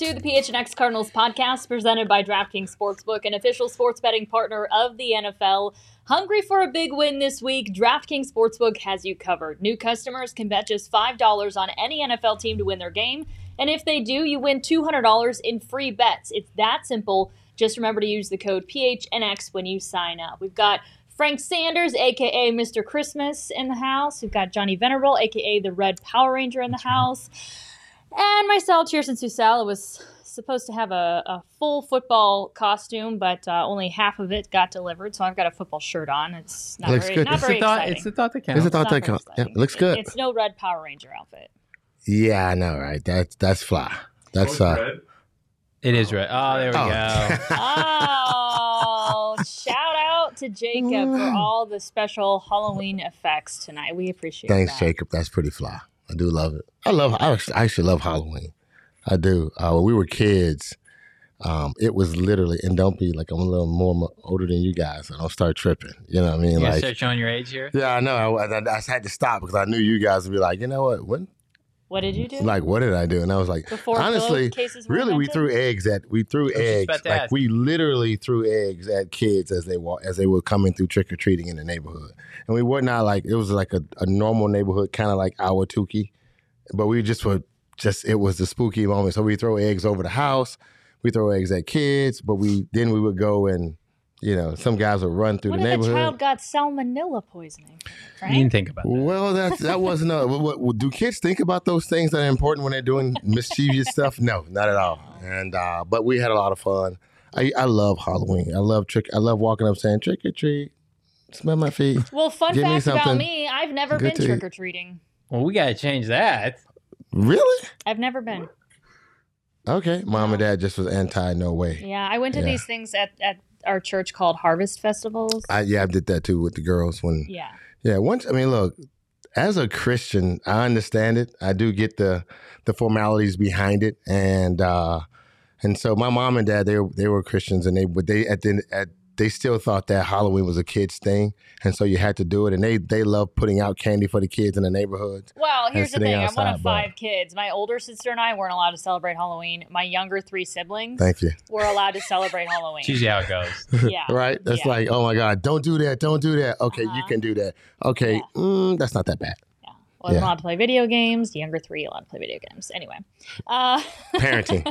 to the PHNX Cardinals podcast presented by DraftKings Sportsbook, an official sports betting partner of the NFL. Hungry for a big win this week? DraftKings Sportsbook has you covered. New customers can bet just $5 on any NFL team to win their game. And if they do, you win $200 in free bets. It's that simple. Just remember to use the code PHNX when you sign up. We've got Frank Sanders, aka Mr. Christmas, in the house. We've got Johnny Venerable, aka the Red Power Ranger, in the house. And myself, Kirsten Susel, It was supposed to have a, a full football costume, but uh, only half of it got delivered. So I've got a football shirt on. It's not Looks very, good. not It's very the thought, it's the thought that counts. It's a thought not that very counts. Yeah, it looks good. It's no Red Power Ranger outfit. Yeah, I know, right? That's that's fly. That's uh. It is red. Oh, there we Oh. go. Oh, shout out to Jacob for all the special Halloween effects tonight. We appreciate Thanks, that. Jacob. That's pretty fly. I do love it. I love. I actually, I actually love Halloween. I do. Uh, when we were kids, um, it was literally. And don't be like I'm a little more mo- older than you guys. So don't start tripping. You know what I mean? You gonna like, start showing your age here? yeah, I know. I, I, I had to stop because I knew you guys would be like, you know what? When? What did you do? Like, what did I do? And I was like, Before honestly, really, we threw eggs at we threw eggs like ask. we literally threw eggs at kids as they walk as they were coming through trick or treating in the neighborhood, and we were not like it was like a, a normal neighborhood, kind of like Ahwatukee, but we just were just it was the spooky moment. So we throw eggs over the house, we throw eggs at kids, but we then we would go and you know some guys would run through What the if a neighborhood. child got salmonella poisoning? You Right? didn't think about that. Well, that that wasn't a. What, what, do kids think about those things that are important when they're doing mischievous stuff? No, not at all. And uh, but we had a lot of fun. I, I love Halloween. I love trick. I love walking up saying trick or treat. Smell my feet. Well, fun Give me fact about me: I've never been to eat. trick or treating. Well, we gotta change that. Really? I've never been. Okay. Mom and dad just was anti. No way. Yeah, I went to Yeah. these things at, at our church called Harvest Festivals. I yeah, I did that too with the girls when yeah. Yeah, once I mean, look, as a Christian, I understand it. I do get the the formalities behind it, and uh, and so my mom and dad they were, they were Christians, and they but they at the at they still thought that Halloween was a kids thing, and so you had to do it, and they they love putting out candy for the kids in the neighborhoods. Well, here's the sitting thing: I'm one outside, of but- five kids. My older sister and I weren't allowed to celebrate Halloween. My younger three siblings Thank you. were allowed to celebrate Halloween. It's usually how it goes. Yeah. right? That's Yeah. like, oh my God, don't do that, don't do that. Okay, you Uh-huh. can do that. Okay, Yeah. mm, that's not that bad. Wasn't Yeah. allowed to play video games. The younger three allowed to play video games. Anyway, uh, Parenting,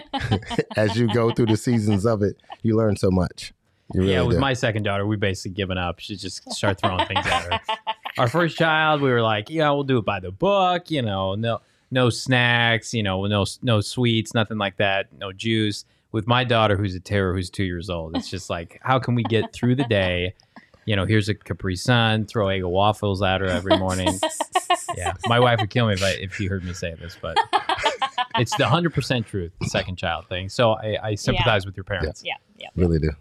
as you go through the seasons of it, you learn so much. You really yeah, with do. my second daughter, we basically given up. She just start throwing things at her. Our first child, we were like, yeah, we'll do it by the book. You know, no no snacks. You know, no no sweets, nothing like that. No juice. With my daughter, who's a terror, who's two years old, it's just like, how can we get through the day? You know, here's a Capri Sun. Throw egg waffles at her every morning. Yeah, my wife would kill me if, I, if she heard me say this, but it's the hundred percent truth. The second child thing. So I, I sympathize with your parents. yeah, yeah. really do.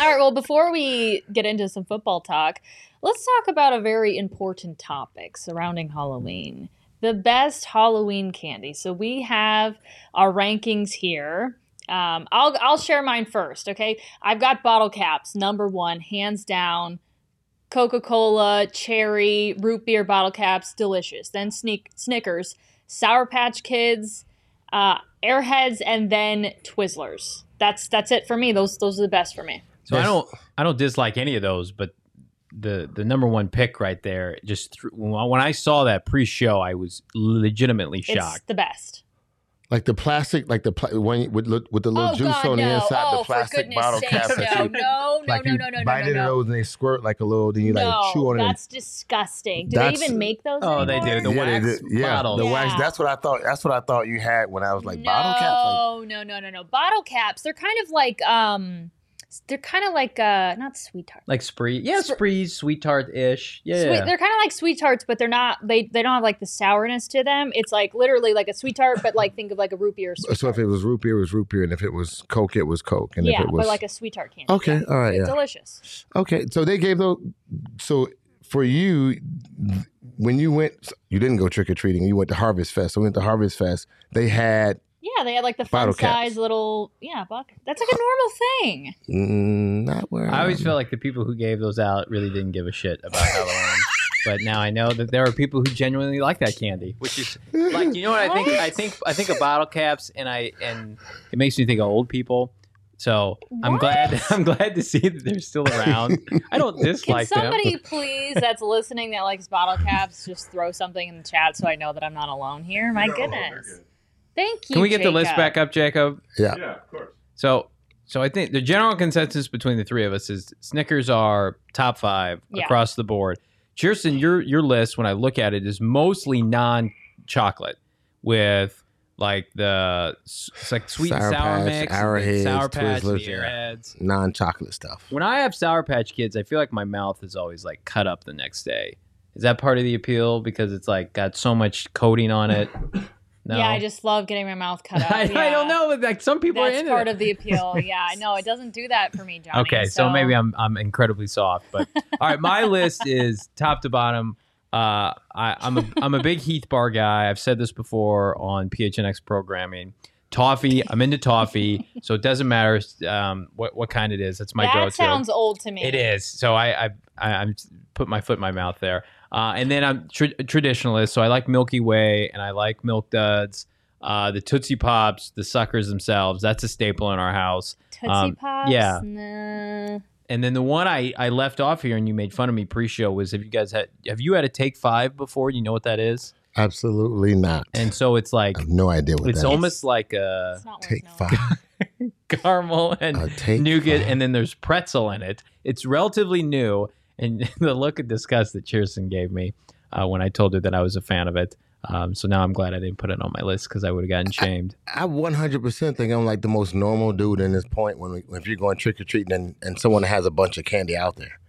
All right. Well, before we get into some football talk, let's talk about a very important topic surrounding Halloween the best Halloween candy. So we have our rankings here. Um, I'll, I'll share mine first, okay? I've got bottle caps, number one, hands down. Coca Cola, cherry, root beer bottle caps, delicious. Then sneak, Snickers, Sour Patch Kids, uh, Airheads, and then Twizzlers. That's that's it for me. Those those are the best for me. So I don't I don't dislike any of those, but the the number one pick right there, just th- when I saw that pre-show, I was legitimately shocked. It's the best. Like the plastic, like the pla- when with with the little oh juice God, on the inside, oh, the plastic for goodness bottle sakes, cap no, that you no, no, like no, you no, no, no, bite no, into no. those and they squirt like a little, then you no, like chew on it. that's disgusting. Do That's- they even make those? Oh, they anymore? do. The yeah, they wax did- yeah, bottle. the wax. Yeah. That's what I thought. That's what I thought you had when I was like no, bottle caps. Like, no, no, no, no. Bottle caps. They're kind of like um, they're kind of like uh, not sweet tart. like spree, yeah, Spr- spree, sweet tart ish, yeah. Sweet, they're kind of like sweet tarts, but they're not. They they don't have like the sourness to them. It's like literally like a sweet tart, but like think of like a root beer. Sweet so if it was root beer, it was root beer, and if it was Coke, it was Coke, and yeah, if it was but like a sweet tart candy. okay, Yeah. all right, It's yeah, delicious. okay. So they gave those. So for you, when you went, you didn't go trick or treating. You went to Harvest Fest. So we went to Harvest Fest. They had Yeah, they had like the fun Bottle caps. size little yeah buck. That's like a normal thing. mm, not where I always felt like the people who gave those out really didn't give a shit about Halloween. but now I know that there are people who genuinely like that candy, which is like you know what I think. I think I think of bottle caps, and I and it makes me think of old people. So I'm glad I'm glad to see that they're still around. I don't dislike Can somebody them. please that's listening that likes bottle caps just throw something in the chat so I know that I'm not alone here? My goodness. Thank you. Can we get the list Jacob. back up, Jacob? Yeah. Yeah, of course. So so I think the general consensus between the three of us is Snickers are top five Yeah. across the board. Kirsten, your your list when I look at it is mostly non chocolate with like the it's like sweet Sour and sour Patch, mix, and the Airheads, sour patch, Twizzlers, yeah. airheads. Non-chocolate stuff. When I have Sour Patch Kids, I feel like my mouth is always like cut up the next day. Is that part of the appeal because it's like got so much coating on it? No. Yeah, I just love getting my mouth cut up. I, I don't know, but like some people are That's into part it. of the appeal. Yeah, no, it doesn't do that for me, Johnny. Okay, so, maybe I'm I'm incredibly soft, but all right, my list is top to bottom. Uh, I, I'm a I'm a big Heath Bar guy. I've said this before on PHNX programming. Toffee, I'm into toffee, so it doesn't matter um, what what kind it is. That's my that go-to. sounds old to me. It is. So I I, I I'm put my foot in my mouth there. Uh, and then I'm tra- traditionalist, so I like Milky Way and I like Milk Duds, uh, the Tootsie Pops, the suckers themselves. That's a staple in our house. Tootsie Um, Pops. yeah. Nah. And then the one I, I left off here and you made fun of me pre-show was have you guys had have you had a take five before? You know what that is? Absolutely not. And so it's like I have no idea what it's that is. almost like a It's not worth Take five. caramel and nougat, five. and then there's pretzel in it. It's relatively new, and the look of disgust that Kirsten gave me uh, when I told her that I was a fan of it. Um, so now I'm glad I didn't put it on my list because I would have gotten shamed. I 100% think I'm like the most normal dude in this point when we, if you're going trick or treating and, and someone has a bunch of candy out there.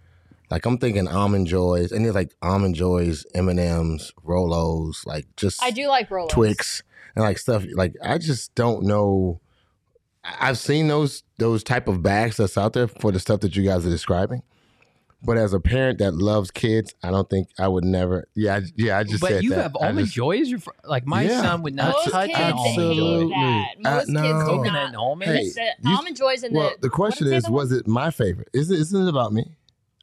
Like I'm thinking almond joys, and there's like almond joys, M and M's, Rolos, like just I do like Rolos. Twix and like stuff. Like I just don't know. I- I've seen those those type of bags that's out there for the stuff that you guys are describing. But as a parent that loves kids, I don't think I would never. Yeah, I, yeah. I just but said you that. have I almond just- joy as your fr- like my Yeah. son would not Most touch kids an almond joy. Absolutely. that. Uh, no. kids do Coconut not. and almond. Hey, It's the you- almond joys and Well, the. the question is, was it my favorite? Is it? Isn't it about me?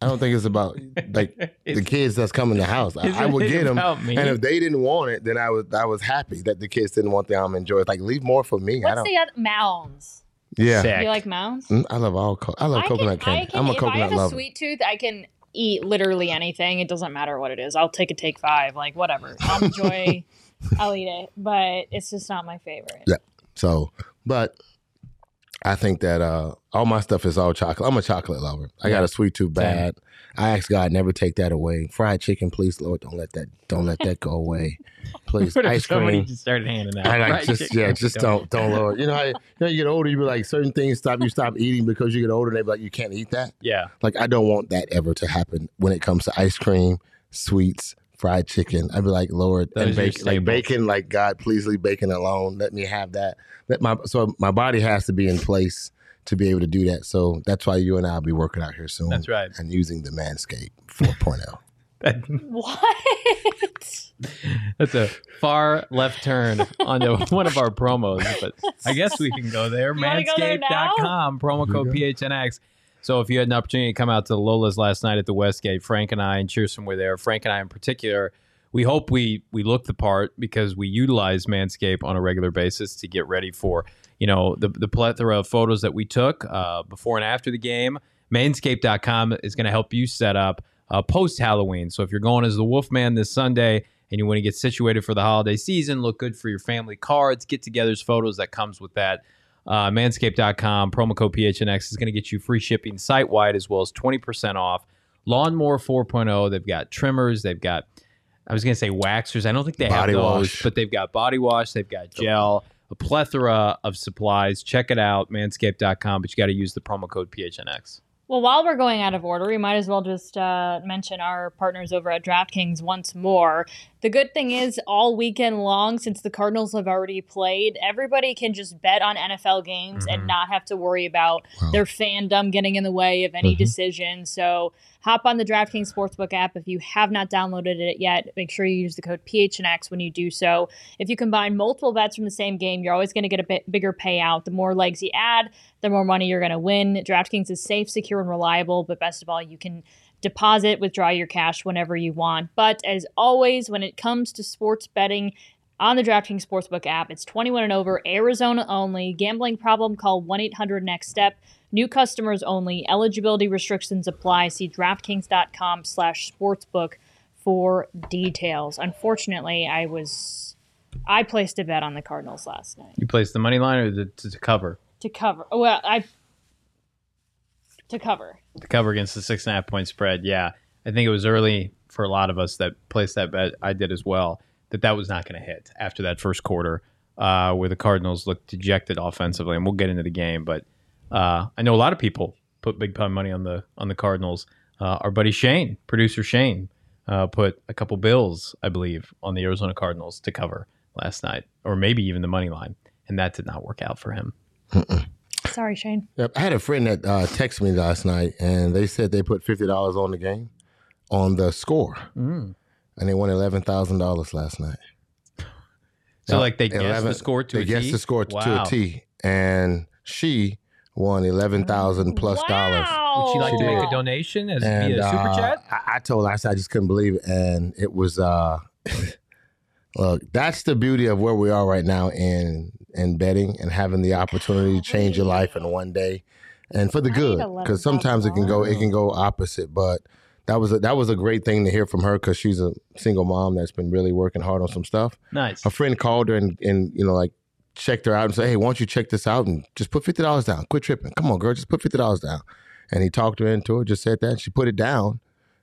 I don't think it's about like the kids that's coming to the house. I, I would get them, me? and if they didn't want it, then I was I was happy that the kids didn't want the almond joy. Like leave more for me. I What's don't. the other mounds? Yeah, Sick. You like mounds? Mm, I love all. Co- I love I coconut can, candy. I can, I'm a if I coconut have a lover. sweet tooth, I can eat literally anything. It doesn't matter what it is. I'll take a take five, like whatever. I'll enjoy. I'll eat it, but it's just not my favorite. Yeah. So, but I think that uh all my stuff is all chocolate. I'm a chocolate lover. I got a sweet tooth Same. bad. I ask God never take that away. Fried chicken, please, Lord, don't let that don't let that go away. Please, What ice cream. just started handing out? I like just chicken? yeah, just don't don't Lord. You know how you, know, you get older, you be like certain things stop you stop eating because you get older. They be like you can't eat that. Yeah, Like I don't want that ever to happen when it comes to ice cream, sweets, fried chicken. I'd be like Lord Those and bacon, like bacon. Like God, please leave bacon alone. Let me have that. Let my so my body has to be in place to be able to do that. So that's why you and I'll be working out here soon. That's right. And using the Manscaped oh. 4.0. That- What? that's a far left turn onto one of our promos, but I guess we can go there. You wanna go there now? Manscaped.com, promo code PHNX. So if you had an opportunity to come out to the Lola's last night at the Westgate, Frank and I and Kirsten were there. Frank and I in particular, we hope we we look the part because we utilize Manscaped on a regular basis to get ready for you know the the plethora of photos that we took uh, before and after the game. Manscaped.com is going to help you set up uh, post Halloween. So if you're going as the Wolfman this Sunday and you want to get situated for the holiday season, look good for your family cards, get togethers, photos that comes with that. Uh, manscaped.com, promo code PHNX is going to get you free shipping site wide as well as 20% off. Lawnmower 4.0, they've got trimmers, they've got, I was going to say waxers. I don't think they Body have those, wash. but they've got body wash, they've got gel, a plethora of supplies. Check it out, manscaped.com, but you got to use the promo code PHNX. Well, while we're going out of order, we might as well just uh, mention our partners over at DraftKings once more. The good thing is, all weekend long, since the Cardinals have already played, everybody can just bet on NFL games and Mhm. not have to worry about Wow. their fandom getting in the way of any Mhm. decision. So hop on the DraftKings Sportsbook app. If you have not downloaded it yet, make sure you use the code PHNX when you do so. If you combine multiple bets from the same game, you're always going to get a bit bigger payout. The more legs you add, the more money you're going to win. DraftKings is safe, secure, and reliable, but best of all, you can deposit, withdraw your cash whenever you want. But as always, when it comes to sports betting, on the DraftKings Sportsbook app. It's 21 and over, Arizona only. Gambling problem, call 1 800 NEXT STEP. New customers only. Eligibility restrictions apply. See DraftKings.com slash sportsbook for details. Unfortunately, I was I placed a bet on the Cardinals last night You placed the money line or the, to, to cover? to cover. Well, I to cover. To cover against the six and a half point spread. Yeah. I think it was early for a lot of us that placed that bet. I did as well. That that was not going to hit after that first quarter, uh, where the Cardinals looked dejected offensively, and we'll get into the game. But uh, I know a lot of people put big pun money on the on the Cardinals. Uh, our buddy Shane, producer Shane, uh, put a couple bills, I believe, on the Arizona Cardinals to cover last night, or maybe even the money line, and that did not work out for him. Sorry, Shane. Yep. I had a friend that uh, texted me last night, and they said they put fifty dollars on the game, on the score, Mm. and they won eleven thousand dollars last night. So, Yeah, like, they guessed 11 the score to a T. they a guessed T? the score to Wow. a T, and she won eleven thousand plus dollars. Wow. Would she like to make a donation as And via super uh, chat? I, I told her, I said, I just couldn't believe it. And it was, uh, look, that's the beauty of where we are right now in in betting and having the opportunity to change your life in one day, and for the good. Because sometimes it can go it can go opposite, but. That was a, that was a great thing to hear from her because she's a single mom that's been really working hard on some stuff. Nice. A friend called her and, and you know like checked her out and said, "Hey, why don't you check this out and just put fifty dollars down? Quit tripping. Come on, girl, just put fifty dollars down." And he talked her into it. Just said that and she put it down,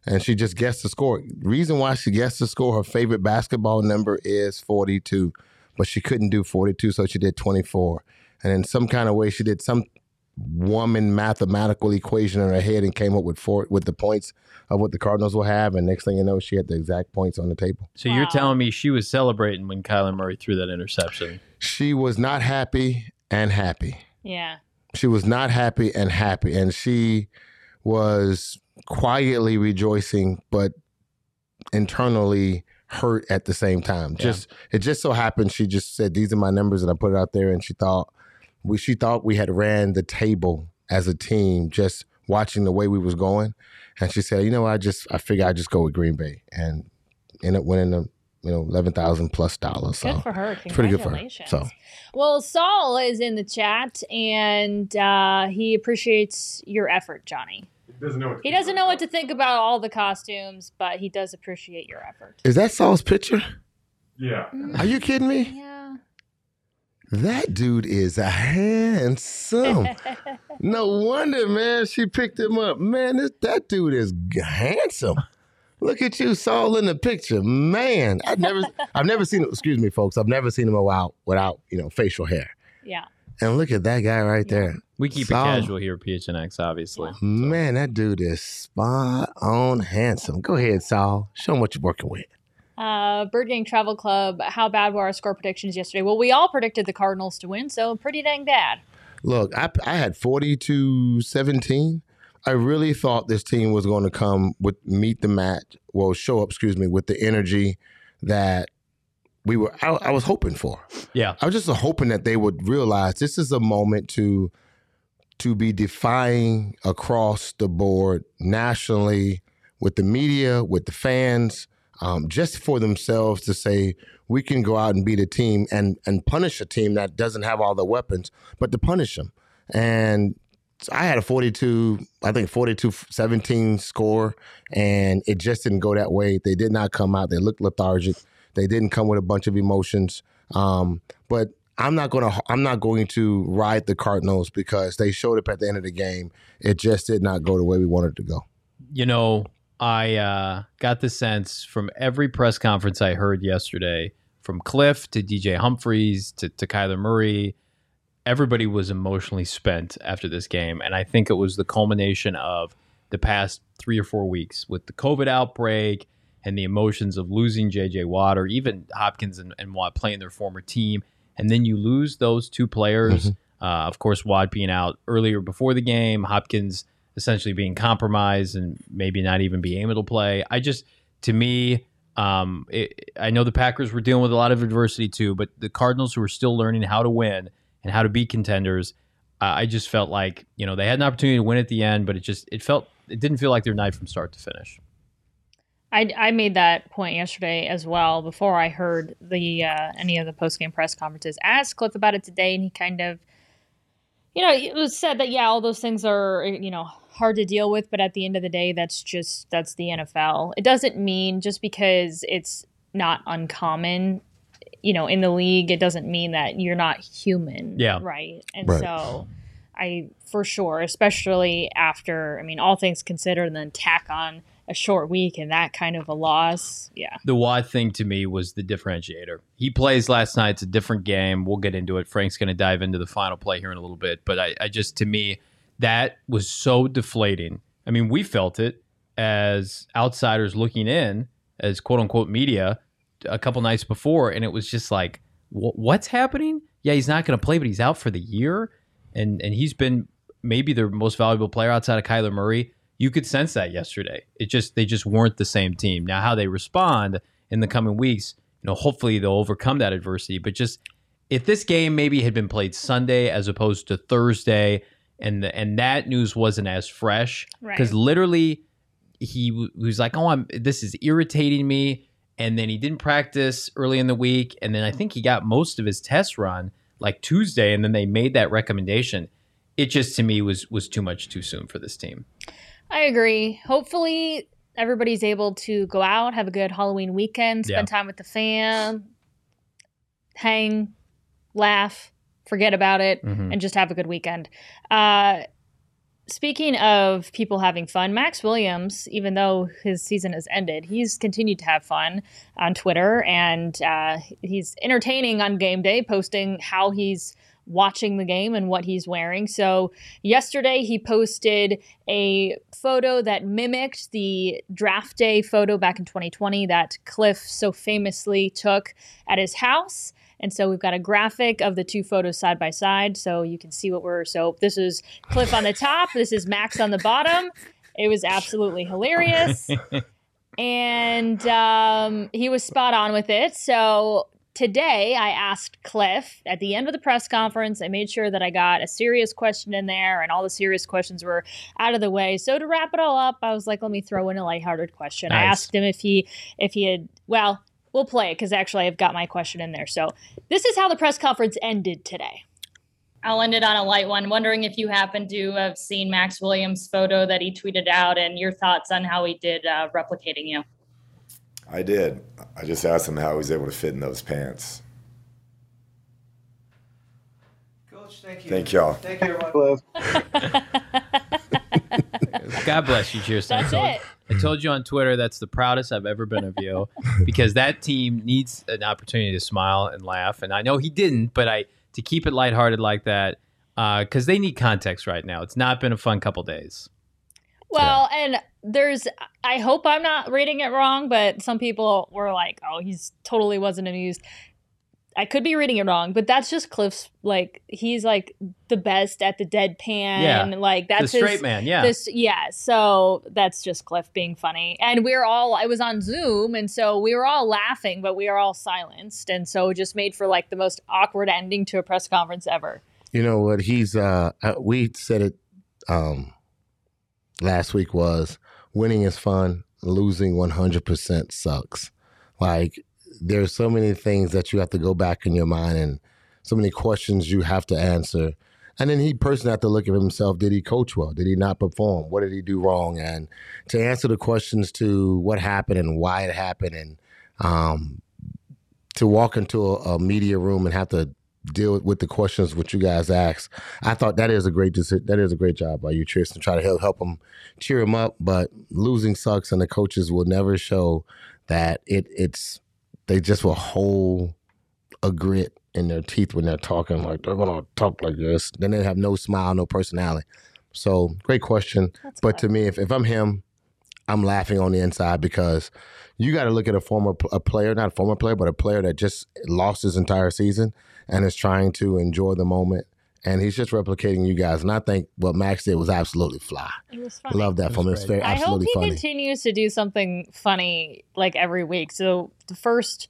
and she just guessed the score. Reason why she guessed the score, her favorite basketball number is forty-two, but she couldn't do forty-two, so she did twenty-four. And in some kind of way, she did some woman mathematical equation in her head and came up with four with the points of what the Cardinals will have. And next thing you know, she had the exact points on the table. So you're telling me she was celebrating when Kyler Murray threw that interception? She was not happy and happy. Yeah. She was not happy and happy. And she was quietly rejoicing, but internally hurt at the same time. Yeah. Just it just so happened she just said, These are my numbers, and I put it out there and she thought we she thought we had ran the table as a team, just watching the way we was going. And she said, you know, I just I figure I just go with Green Bay and end up winning the you know eleven thousand plus dollars. So Good for her. it's pretty good for her. Congratulations. So Well, Saul is in the chat and uh, he appreciates your effort, Johnny. He doesn't know what He doesn't know what to think about all the costumes, but he does appreciate your effort. is that Saul's picture? Yeah. Are you kidding me? Yeah. That dude is a handsome. no wonder, man. She picked him up. Man, this, that dude is handsome. Look at you, Saul, in the picture. Man, I've never, I've never seen. Excuse me, folks. I've never seen him without, without, you know, facial hair. yeah. And look at that guy right there. We keep Saul. it casual here at PHNX, obviously. Man, that dude is spot on handsome. Go ahead, Saul. Show him what you're working with. Uh, Bird Gang Travel Club, how bad were our score predictions yesterday? Well, we all predicted the Cardinals to win, so pretty dang bad. Look, I, I had 40 to 17. I really thought this team was going to come with meet the match, well, show up, excuse me, with the energy that we were, I, I was hoping for. Yeah. I was just hoping that they would realize this is a moment to to be defying across the board nationally with the media, with the fans, um, just for themselves to say we can go out and beat a team and and punish a team that doesn't have all the weapons, but to punish them. And I had a 42, I think 42 17 score, and it just didn't go that way. They did not come out. They looked lethargic. They didn't come with a bunch of emotions. Um, but I'm not gonna I'm not going to ride the Cardinals because they showed up at the end of the game. It just did not go the way we wanted it to go. You know, I uh, got the sense from every press conference I heard yesterday, from Kliff to DJ Humphries to, to Kyler Murray, everybody was emotionally spent after this game. And I think it was the culmination of the past three or four weeks with the COVID outbreak and the emotions of losing JJ Watt or even Hopkins and, and Watt playing their former team. And then you lose those two players. Uh, of course, Watt being out earlier before the game, Hopkins essentially being compromised and maybe not even be able to play. I just, to me, um, it, I know the Packers were dealing with a lot of adversity too, but the Cardinals who are still learning how to win and how to be contenders, uh, I just felt like you know they had an opportunity to win at the end, but it just it felt it didn't feel like their night from start to finish. I, I made that point yesterday as well before I heard the uh, any of the post game press conferences. I asked Kliff about it today, and he kind of, you know, it was said that yeah, all those things are you know hard to deal with, but at the end of the day, that's just that's the NFL. It doesn't mean just because it's not uncommon, you know, in the league, it doesn't mean that you're not human. Yeah. Right. And Right. so I for sure, especially after I mean, all things considered, and then tack on a short week and that kind of a loss. Yeah. The Watt thing to me was the differentiator. He plays last night. It's a different game. We'll get into it. Frank's going to dive into the final play here in a little bit. But I, I just, to me, that was so deflating. I mean, we felt it as outsiders looking in, as quote unquote media, a couple nights before. And it was just like, what's happening? Yeah, he's not going to play, but he's out for the year. And, and he's been maybe their most valuable player outside of Kyler Murray you could sense that yesterday. It just they just weren't the same team. Now how they respond in the coming weeks, you know, hopefully they'll overcome that adversity. But just if this game maybe had been played Sunday as opposed to Thursday, and the, and that news wasn't as fresh because Right. literally he w- was like, "Oh, I'm this is irritating me," and then he didn't practice early in the week, and then I think he got most of his test run like Tuesday, and then they made that recommendation. It just to me was was too much too soon for this team. I agree. Hopefully, everybody's able to go out, have a good Halloween weekend, spend Yeah. time with the fam, hang, laugh, forget about it, Mhm. and just have a good weekend. Uh, speaking of people having fun, Maxx Williams, even though his season has ended, he's continued to have fun on Twitter and uh, he's entertaining on game day, posting how he's watching the game and what he's wearing. So, yesterday he posted a photo that mimicked the draft day photo back in 2020 that Kliff so famously took at his house. And so we've got a graphic of the two photos side by side so you can see what we're. So this is Kliff on the top, this is Maxx on the bottom. It was absolutely hilarious. and um, he was spot on with it. So today I asked Kliff at the end of the press conference, I made sure that I got a serious question in there and all the serious questions were out of the way. So to wrap it all up, I was like, let me throw in a lighthearted question. I asked him if he if he had well, we'll play it because actually I've got my question in there. So this is how the press conference ended today. I'll end it on a light one. Wondering if you happen to have seen Maxx Williams' photo that he tweeted out and your thoughts on how he did uh, replicating you. I did. I just asked him how he was able to fit in those pants. Coach, thank you. Thank y'all. Thank you, everyone. God bless you, Cheers. That's I told, it. I told you on Twitter that's the proudest I've ever been of you because that team needs an opportunity to smile and laugh. And I know he didn't, but I to keep it lighthearted like that uh, because they need context right now. It's not been a fun couple days. Well, and there's, I hope I'm not reading it wrong, but some people were like, oh, he's totally wasn't amused. I could be reading it wrong, but that's just Kliff's, like, he's like the best at the deadpan. Yeah. Like, that's the straight his, man, yeah. This, yeah, so that's just Kliff being funny. And we are all, I was on Zoom, and so we were all laughing, but we are all silenced. And so it just made for like the most awkward ending to a press conference ever. You know what? He's uh, uh we said it um last week was winning is fun, losing 100% sucks. Like there's so many things that you have to go back in your mind and so many questions you have to answer. And then he personally have to look at himself. Did he coach well? Did he not perform? What did he do wrong? And to answer the questions to what happened and why it happened and um, to walk into a, a media room and have to deal with the questions which you guys asked. I thought that is a great that is a great job by you, Tristan, try to help help them cheer them up. But losing sucks, and the coaches will never show that it it's they just will hold a grit in their teeth when they're talking like they're gonna talk like this. Then they have no smile, no personality. So great question. That's But to me, if, if I'm him, I'm laughing on the inside because you got to look at a former a player, not a former player, but a player that just lost his entire season and is trying to enjoy the moment. And he's just replicating you guys. And I think what Maxx did was absolutely fly. It was I funny. love that It from him. was It's great. very I hope he funny. continues to do something funny like every week. So the first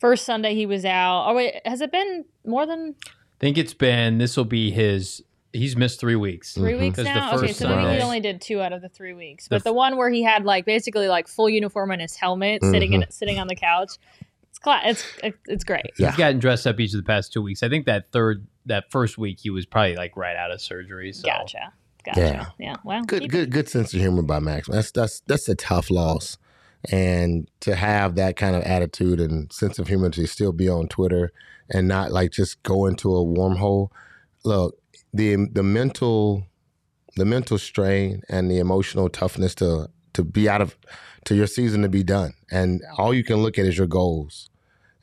first Sunday he was out. Oh wait, has it been more than I think it's been this will be his He's missed three weeks. 3 Mhm. weeks 'Cause the now. Okay, first so maybe he Sunday- only did two out of the three weeks. The But f- the one where he had like basically like full uniform and his helmet sitting in sitting on the couch, it's cla- it's it's great. Yeah. He's gotten dressed up each of the past two weeks. I think that third, that first week, he was probably like right out of surgery. So. Gotcha. Gotcha. Yeah. Yeah. Well, good keep- good good sense of humor by Maxx. That's that's that's a tough loss. And to have that kind of attitude and sense of humor to still be on Twitter and not like just go into a wormhole. Look, the the mental the mental strain and the emotional toughness to to be out of to your season to be done. And all you can look at is your goals.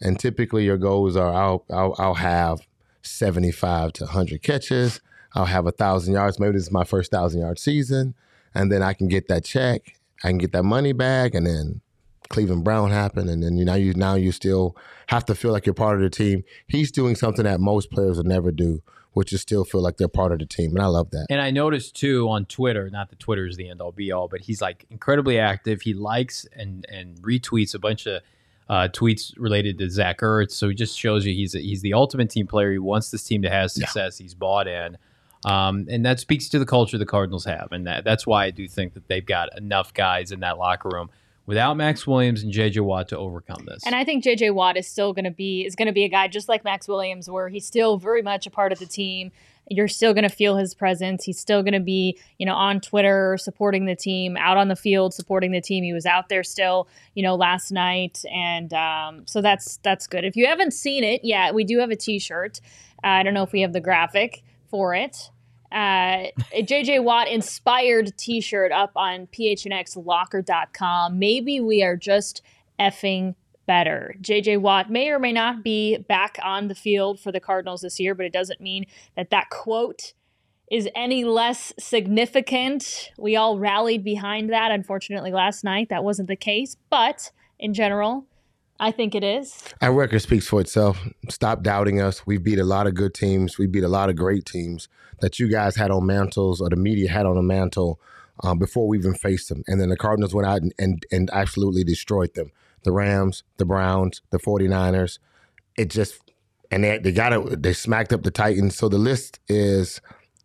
And typically your goals are I'll I'll, I'll have 75 to 100 catches. I'll have a thousand yards. Maybe this is my first thousand yard season, and then I can get that check. I can get that money back, and then Cleveland Brown happened, and then you now you now you still have to feel like you're part of the team. He's doing something that most players would never do, which is still feel like they're part of the team, and I love that. And I noticed too on Twitter, not that Twitter is the end all be all, but he's like incredibly active. He likes and and retweets a bunch of uh, tweets related to Zach Ertz. So he just shows you he's he's the ultimate team player. He wants this team to have success. He's bought in. Um, and that speaks to the culture the Cardinals have, and that, that's why I do think that they've got enough guys in that locker room without Maxx Williams and J.J. Watt to overcome this. And I think JJ Watt is still going to be is going to be a guy just like Maxx Williams, where he's still very much a part of the team. You're still going to feel his presence. He's still going to be, you know, on Twitter supporting the team, out on the field supporting the team. He was out there still, you know, last night, and um, so that's that's good. If you haven't seen it yet, we do have a T-shirt. Uh, I don't know if we have the graphic for it. Uh, a JJ Watt inspired T-shirt up on phnxlocker.com. Maybe we are just effing better. JJ Watt may or may not be back on the field for the Cardinals this year, but it doesn't mean that that quote is any less significant. We all rallied behind that. Unfortunately, last night that wasn't the case, but in general, I think it is. Our record speaks for itself. Stop doubting us. We beat a lot of good teams. We beat a lot of great teams that you guys had on mantles or the media had on a mantle um, before we even faced them. And then the Cardinals went out and, and, and absolutely destroyed them. The Rams, the Browns, the 49ers. It just, and they, they got it, they smacked up the Titans. So the list is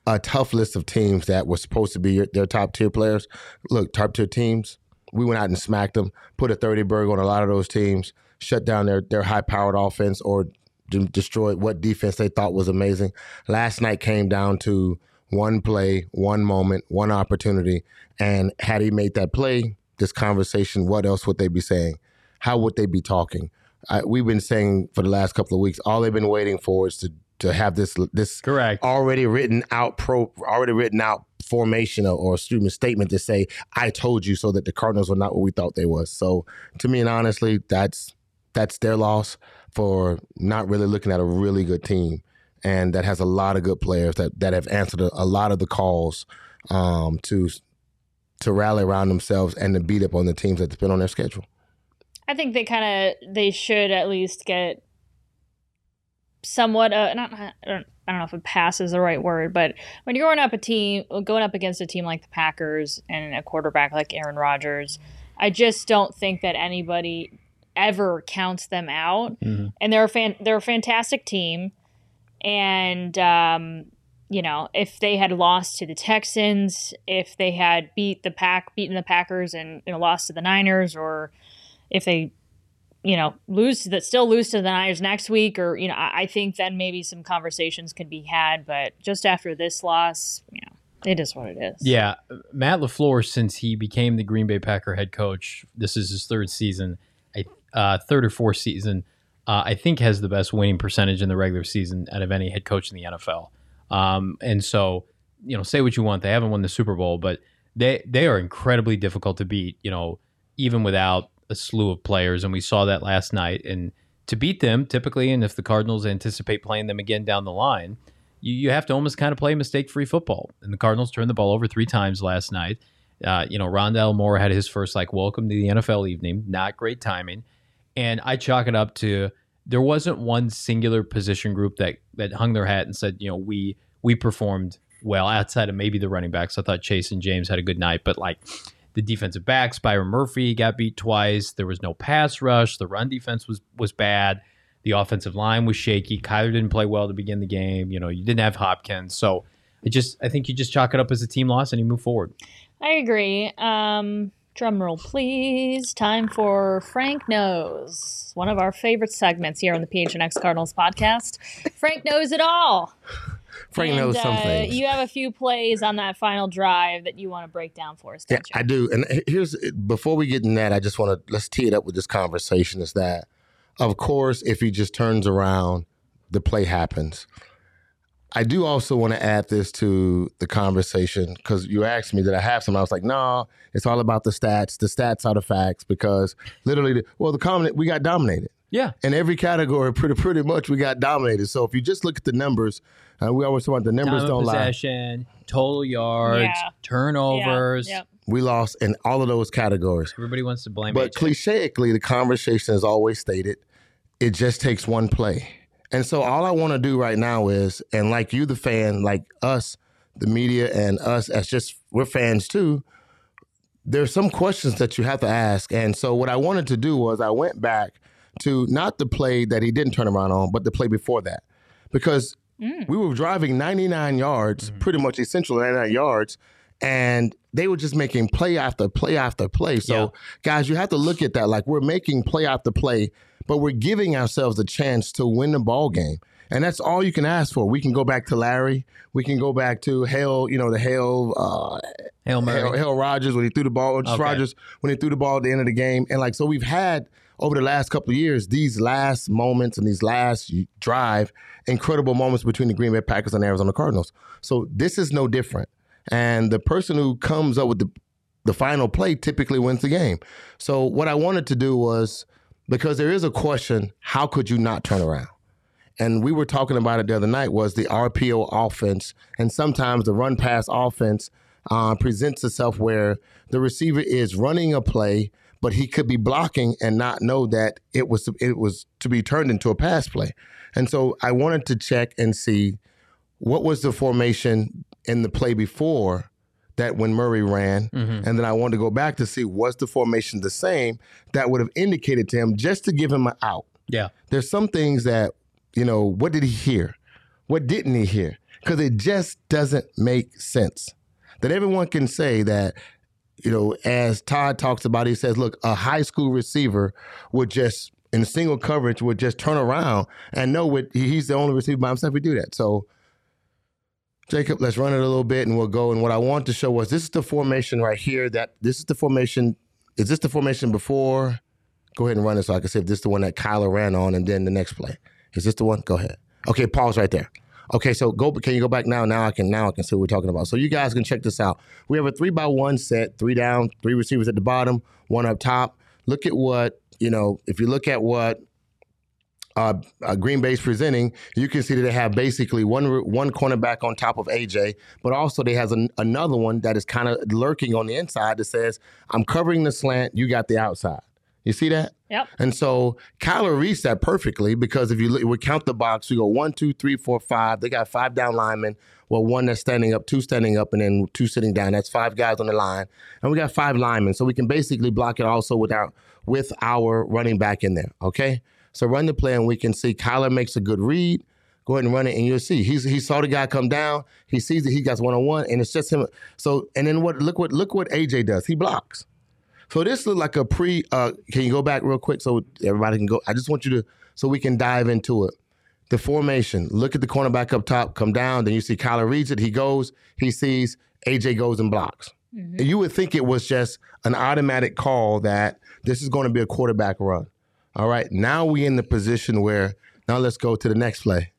a tough list of teams that were supposed to be their top tier players. Look, top tier teams, we went out and smacked them, put a 30 burger on a lot of those teams shut down their their high powered offense or d- destroyed what defense they thought was amazing. Last night came down to one play, one moment, one opportunity, and had he made that play, this conversation, what else would they be saying? How would they be talking? I, we've been saying for the last couple of weeks, all they've been waiting for is to to have this this Correct. already written out pro already written out formation or, or student statement to say I told you so that the Cardinals were not what we thought they was. So to me and honestly, that's that's their loss for not really looking at a really good team and that has a lot of good players that that have answered a, a lot of the calls um, to to rally around themselves and to beat up on the teams that's been on their schedule. I think they kind of they should at least get somewhat uh, not I don't, I don't know if a pass is the right word, but when you're going up a team going up against a team like the Packers and a quarterback like Aaron Rodgers, I just don't think that anybody ever counts them out. Mhm. And they're a fan they're a fantastic team and um you know, if they had lost to the Texans, if they had beat the pack beaten the Packers and you know, lost to the Niners or if they you know lose that still lose to the Niners next week, or you know, I, I think then maybe some conversations can be had. But just after this loss, you know, it is what it is. Yeah, Matt Lafleur, since he became the Green Bay Packer head coach, this is his third season, uh, third or fourth season. Uh, I think has the best winning percentage in the regular season out of any head coach in the NFL. Um, and so, you know, say what you want, they haven't won the Super Bowl, but they they are incredibly difficult to beat. You know, even without a slew of players, and we saw that last night. And to beat them, typically, and if the Cardinals anticipate playing them again down the line, you, you have to almost kind of play mistake free football. And the Cardinals turned the ball over three times last night. Uh, you know, Rondale Moore had his first like welcome to the NFL evening. Not great timing. And I chalk it up to there wasn't one singular position group that that hung their hat and said, you know, we we performed well outside of maybe the running backs. I thought Chase and James had a good night, but like the defensive backs, Byron Murphy got beat twice. There was no pass rush. The run defense was was bad. The offensive line was shaky. Kyler didn't play well to begin the game. You know, you didn't have Hopkins. So I just I think you just chalk it up as a team loss and you move forward. I agree. Um, drum roll, please. Time for Frank Knows, one of our favorite segments here on the PHNX Cardinals podcast. Frank knows it all. Frank And, knows uh, things. You have a few plays on that final drive that you want to break down for us, Yeah, don't you? I do. And here's before we get in that, I just want to let's tee it up with this conversation. Is that, of course, if he just turns around, the play happens. I do also want to add this to the conversation because you asked me that I have some. I was like, no, it's all about the stats. The stats are the facts because literally, the, well, the comment we got dominated Yeah. in every category. Pretty pretty much, we got dominated. So if you just look at the numbers, uh, we always talk about the numbers Time don't lie. possession, total yards, Yeah. turnovers. Yeah, yep. We lost in all of those categories. Everybody wants to blame But AJ. clicheically, the conversation is always stated, it just takes one play. And so all I want to do right now is, and like you, the fan, like us, the media, and us as just we're fans too. There's some questions that you have to ask. And so what I wanted to do was I went back to not the play that he didn't turn around on, but the play before that. Because mm. we were driving 99 yards, mm-hmm. pretty much essential 99 yards, and they were just making play after play after play. So, Yeah. guys, you have to look at that like we're making play after play, but we're giving ourselves a chance to win the ball game. And that's all you can ask for. We can go back to Larry. We can go back to Hail, you know, the Hail, uh, Hail Murray. Hail, Hail Rodgers when he threw the ball, Okay. Rodgers when he threw the ball at the end of the game. And like, so we've had over the last couple of years, these last moments and these last drive, incredible moments between the Green Bay Packers and Arizona Cardinals. So this is no different. And the person who comes up with the the final play typically wins the game. So what I wanted to do was because there is a question, how could you not turn around? And we were talking about it the other night was the RPO offense, and sometimes the run pass offense uh, presents itself where the receiver is running a play, but he could be blocking and not know that it was it was to be turned into a pass play. And so I wanted to check and see what was the formation in the play before that when Murray ran, mm-hmm. and then I wanted to go back to see was the formation the same that would have indicated to him just to give him an out? Yeah. there's some things that you know what did he hear? What didn't he hear? Because it just doesn't make sense. That everyone can say that you know as todd talks about he says look a high school receiver would just in single coverage would just turn around and know what he's the only receiver by himself we do that. So jacob let's run it a little bit and we'll go and what i want to show was this is the formation right here that this is the formation is this the formation before Go ahead and run it so I can see if this is the one that Kyler ran on and then the next play. Is this the one? Go ahead. Okay, pause right there. Okay, so go can you go back now? Now I can now I can see what we're talking about. So you guys can check this out. We have a three by one set, three down, three receivers at the bottom, one up top. Look at what, you know, if you look at what uh, uh, Green Bay's presenting, you can see that they have basically one one cornerback on top of AJ, but also they has an, another one that is kind of lurking on the inside that says, "I'm covering the slant, you got the outside." You see that? Yep. And so Kyler reads that perfectly because if you look, we count the box, we go one, two, three, four, five. They got five down linemen. Well, one that's standing up, two standing up, and then two sitting down. That's five guys on the line, and we got five linemen. So we can basically block it also without with our running back in there. Okay. So run the play, and we can see Kyler makes a good read. Go ahead and run it, and you'll see he's he saw the guy come down. He sees that he got one on one, and it's just him. So and then what? Look what look what AJ does. He blocks. So this looked like a pre. Uh, can you go back real quick so everybody can go? I just want you to so we can dive into it. The formation. Look at the cornerback up top. Come down. Then you see Kyler reads it. He goes. He sees AJ goes and blocks. You would think it was just an automatic call that this is going to be a quarterback run. All right. Now we in the position where now let's go to the next play.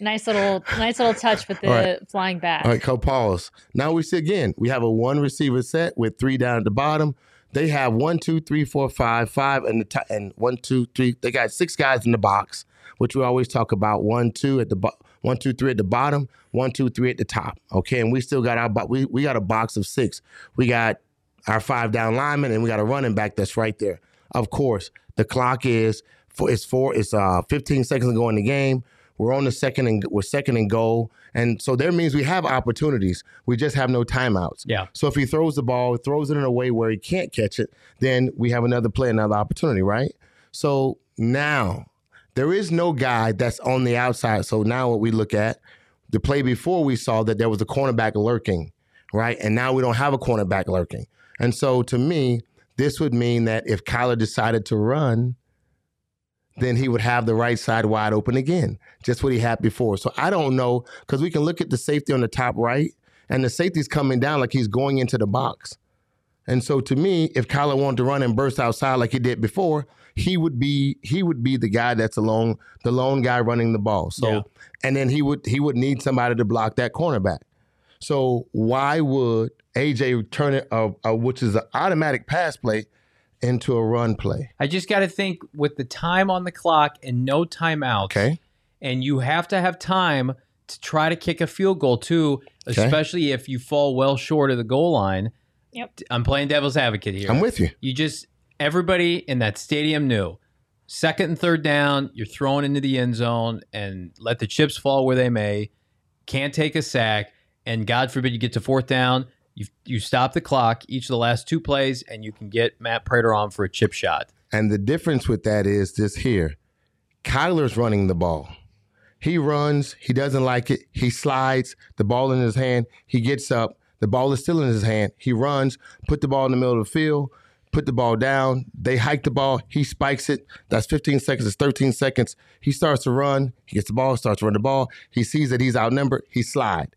Nice little, nice little touch with the right. flying back. All right, co pause. Now we see again. We have a one receiver set with three down at the bottom. They have one, two, three, four, five, five, and the top, and one, two, three. They got six guys in the box, which we always talk about. One, two at the bo- one, two, three at the bottom. One, two, three at the top. Okay, and we still got our bo- we we got a box of six. We got our five down linemen, and we got a running back that's right there. Of course, the clock is for it's four. It's uh 15 seconds to go in the game. We're on the second and we're second and goal, and so that means we have opportunities. We just have no timeouts. Yeah. So if he throws the ball, throws it in a way where he can't catch it, then we have another play, another opportunity, right? So now there is no guy that's on the outside. So now what we look at, the play before we saw that there was a cornerback lurking, right? And now we don't have a cornerback lurking. And so to me, this would mean that if Kyler decided to run, then he would have the right side wide open again, just what he had before. So I don't know, because we can look at the safety on the top right, and the safety's coming down like he's going into the box. And so to me, if Kyler wanted to run and burst outside like he did before, he would be he would be the guy that's alone the lone guy running the ball. So Yeah. and then he would he would need somebody to block that cornerback. So why would AJ turn it uh, uh, which is an automatic pass play into a run play? I just got to think with the time on the clock and no timeouts. Okay. And you have to have time to try to kick a field goal too, Okay. especially if you fall well short of the goal line. Yep. I'm playing devil's advocate here. I'm with you. You just everybody in that stadium knew. Second and third down, you're thrown into the end zone and let the chips fall where they may. Can't take a sack, and God forbid you get to fourth down. You you stop the clock each of the last two plays, and you can get Matt Prater on for a chip shot. And the difference with that is this here. Kyler's running the ball. He runs, he doesn't like it, he slides, the ball in his hand, he gets up, the ball is still in his hand. He runs, put the ball in the middle of the field, put the ball down, they hike the ball, he spikes it. That's 15 seconds, it's 13 seconds. He starts to run, he gets the ball, starts to run the ball. He sees that he's outnumbered, he slide.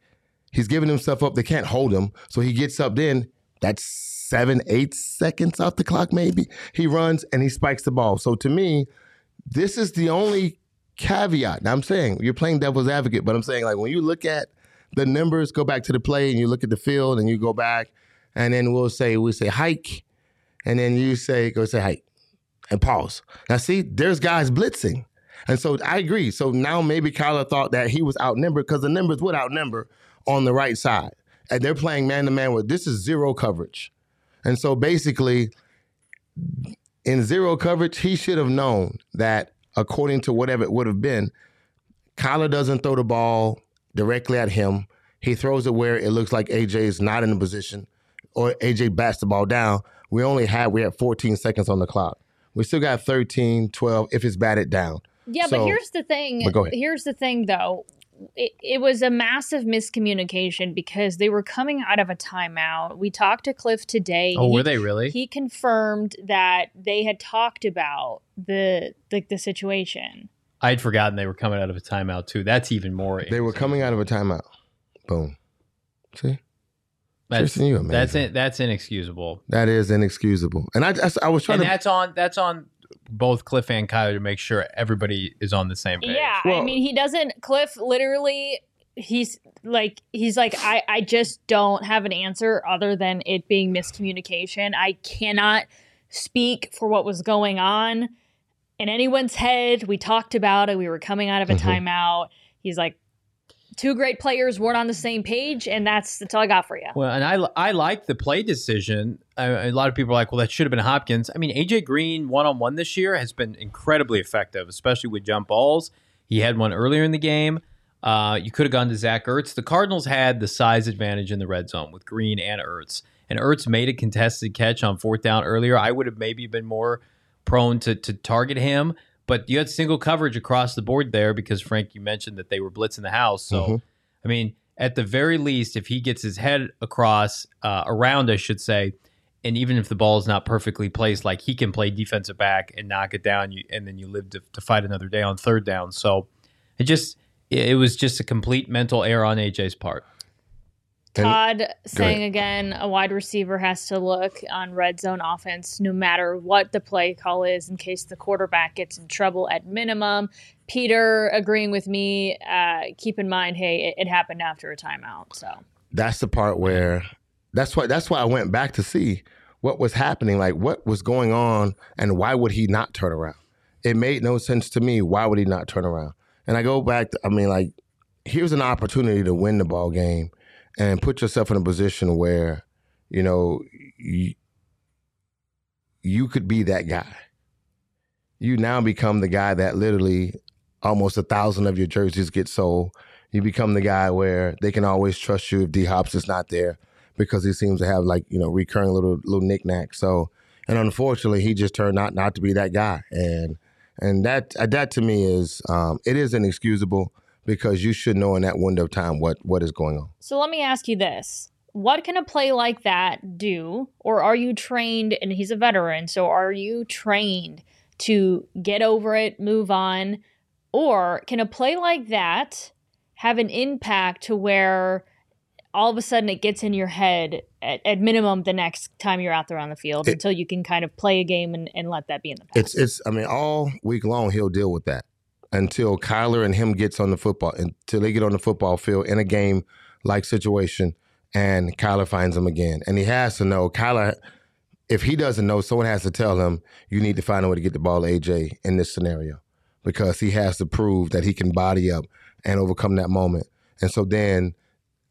He's giving himself up, they can't hold him. So he gets up then, that's seven, eight seconds off the clock, maybe. He runs and he spikes the ball. So to me, this is the only caveat. Now I'm saying you're playing devil's advocate, but I'm saying like when you look at the numbers, go back to the play and you look at the field and you go back, and then we'll say we say hike, and then you say go say hike, and pause. Now see, there's guys blitzing, and so I agree. So now maybe Kyler thought that he was outnumbered because the numbers would outnumber on the right side, and they're playing man to man with this is zero coverage, and so basically in zero coverage, he should have known that according to whatever it would have been, Kyler doesn't throw the ball directly at him. He throws it where it looks like AJ is not in the position, or AJ bats the ball down. We only had we had 14 seconds on the clock. We still got 13, 12 if it's batted down. Yeah, So- but here's the thing. But go ahead. Here's the thing, though. It, it was a massive miscommunication because they were coming out of a timeout. We talked to Kliff today. Oh, He- were they really? He confirmed that they had talked about the the, the situation. I'd forgotten they were coming out of a timeout too. That's even more. They were coming out of a timeout. Boom. See, That's you amazing. that's in, that's inexcusable. that is inexcusable. And I, I, I was trying And to. that's on that's on both Kliff and Kyler to make sure everybody is on the same page. Yeah, Well- I mean, he doesn't. Kliff literally, he's like, he's like, I, I just don't have an answer other than it being miscommunication. I cannot speak for what was going on in anyone's head. We talked about it. We were coming out of a Mhm. timeout. He's like, two great players weren't on the same page, and that's that's all I got for you. Well, and I I like the play decision. I, a lot of people are like, well, that should have been Hopkins. I mean, AJ Green one on one this year has been incredibly effective, especially with jump balls. He had one earlier in the game. Uh, you could have gone to Zach Ertz. The Cardinals had the size advantage in the red zone with Green and Ertz, and Ertz made a contested catch on fourth down earlier. I would have maybe been more prone to to target him, but you had single coverage across the board there because Frank, you mentioned that they were blitzing the house. So, Mhm. I mean, at the very least, if he gets his head across uh, around, I should say, and even if the ball is not perfectly placed, like he can play defensive back and knock it down, you, and then you live to, to fight another day on third down. So, it just it, it was just a complete mental error on AJ's part. And- Todd saying again, a wide receiver has to look on red zone offense no matter what the play call is in case the quarterback gets in trouble at minimum. Peter agreeing with me. Uh, keep in mind, hey, it, it happened after a timeout. So that's the part where that's why that's why I went back to see what was happening, like what was going on, and why would he not turn around? It made no sense to me. Why would he not turn around? And I go back. To, I mean, like here's an opportunity to win the ball game and put yourself in a position where you know you, you could be that guy. You now become the guy that literally almost a thousand of your jerseys get sold you become the guy where they can always trust you if D Hops is not there because he seems to have like you know recurring little little knickknacks. So and unfortunately, he just turned out not to be that guy, and and that uh, that to me is um, it is inexcusable. because you should know in that window of time what what is going on. So let me ask you this. What can a play like that do? Or are you trained, and he's a veteran, so are you trained to get over it, move on? Or can a play like that have an impact to where all of a sudden it gets in your head at, at minimum the next time you're out there on the field It- until you can kind of play a game and, and let that be in the past? It's it's I mean all week long he'll deal with that until Kyler and him gets on the football until they get on the football field in a game like situation and Kyler finds him again. And he has to know Kyler if he doesn't know, someone has to tell him you need to find a way to get the ball to AJ in this scenario because he has to prove that he can body up and overcome that moment. And so then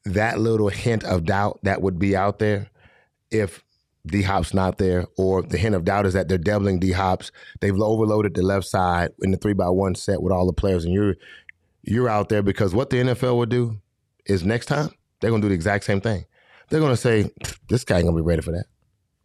that little hint of doubt that would be out there if D Hop's not there, or the hint of doubt is that they're doubling D Hops. They've overloaded the left side in the three by one set with all the players, and you're you're out there because what the NFL will do is next time they're gonna do the exact same thing. They're gonna say this guy ain't gonna be ready for that.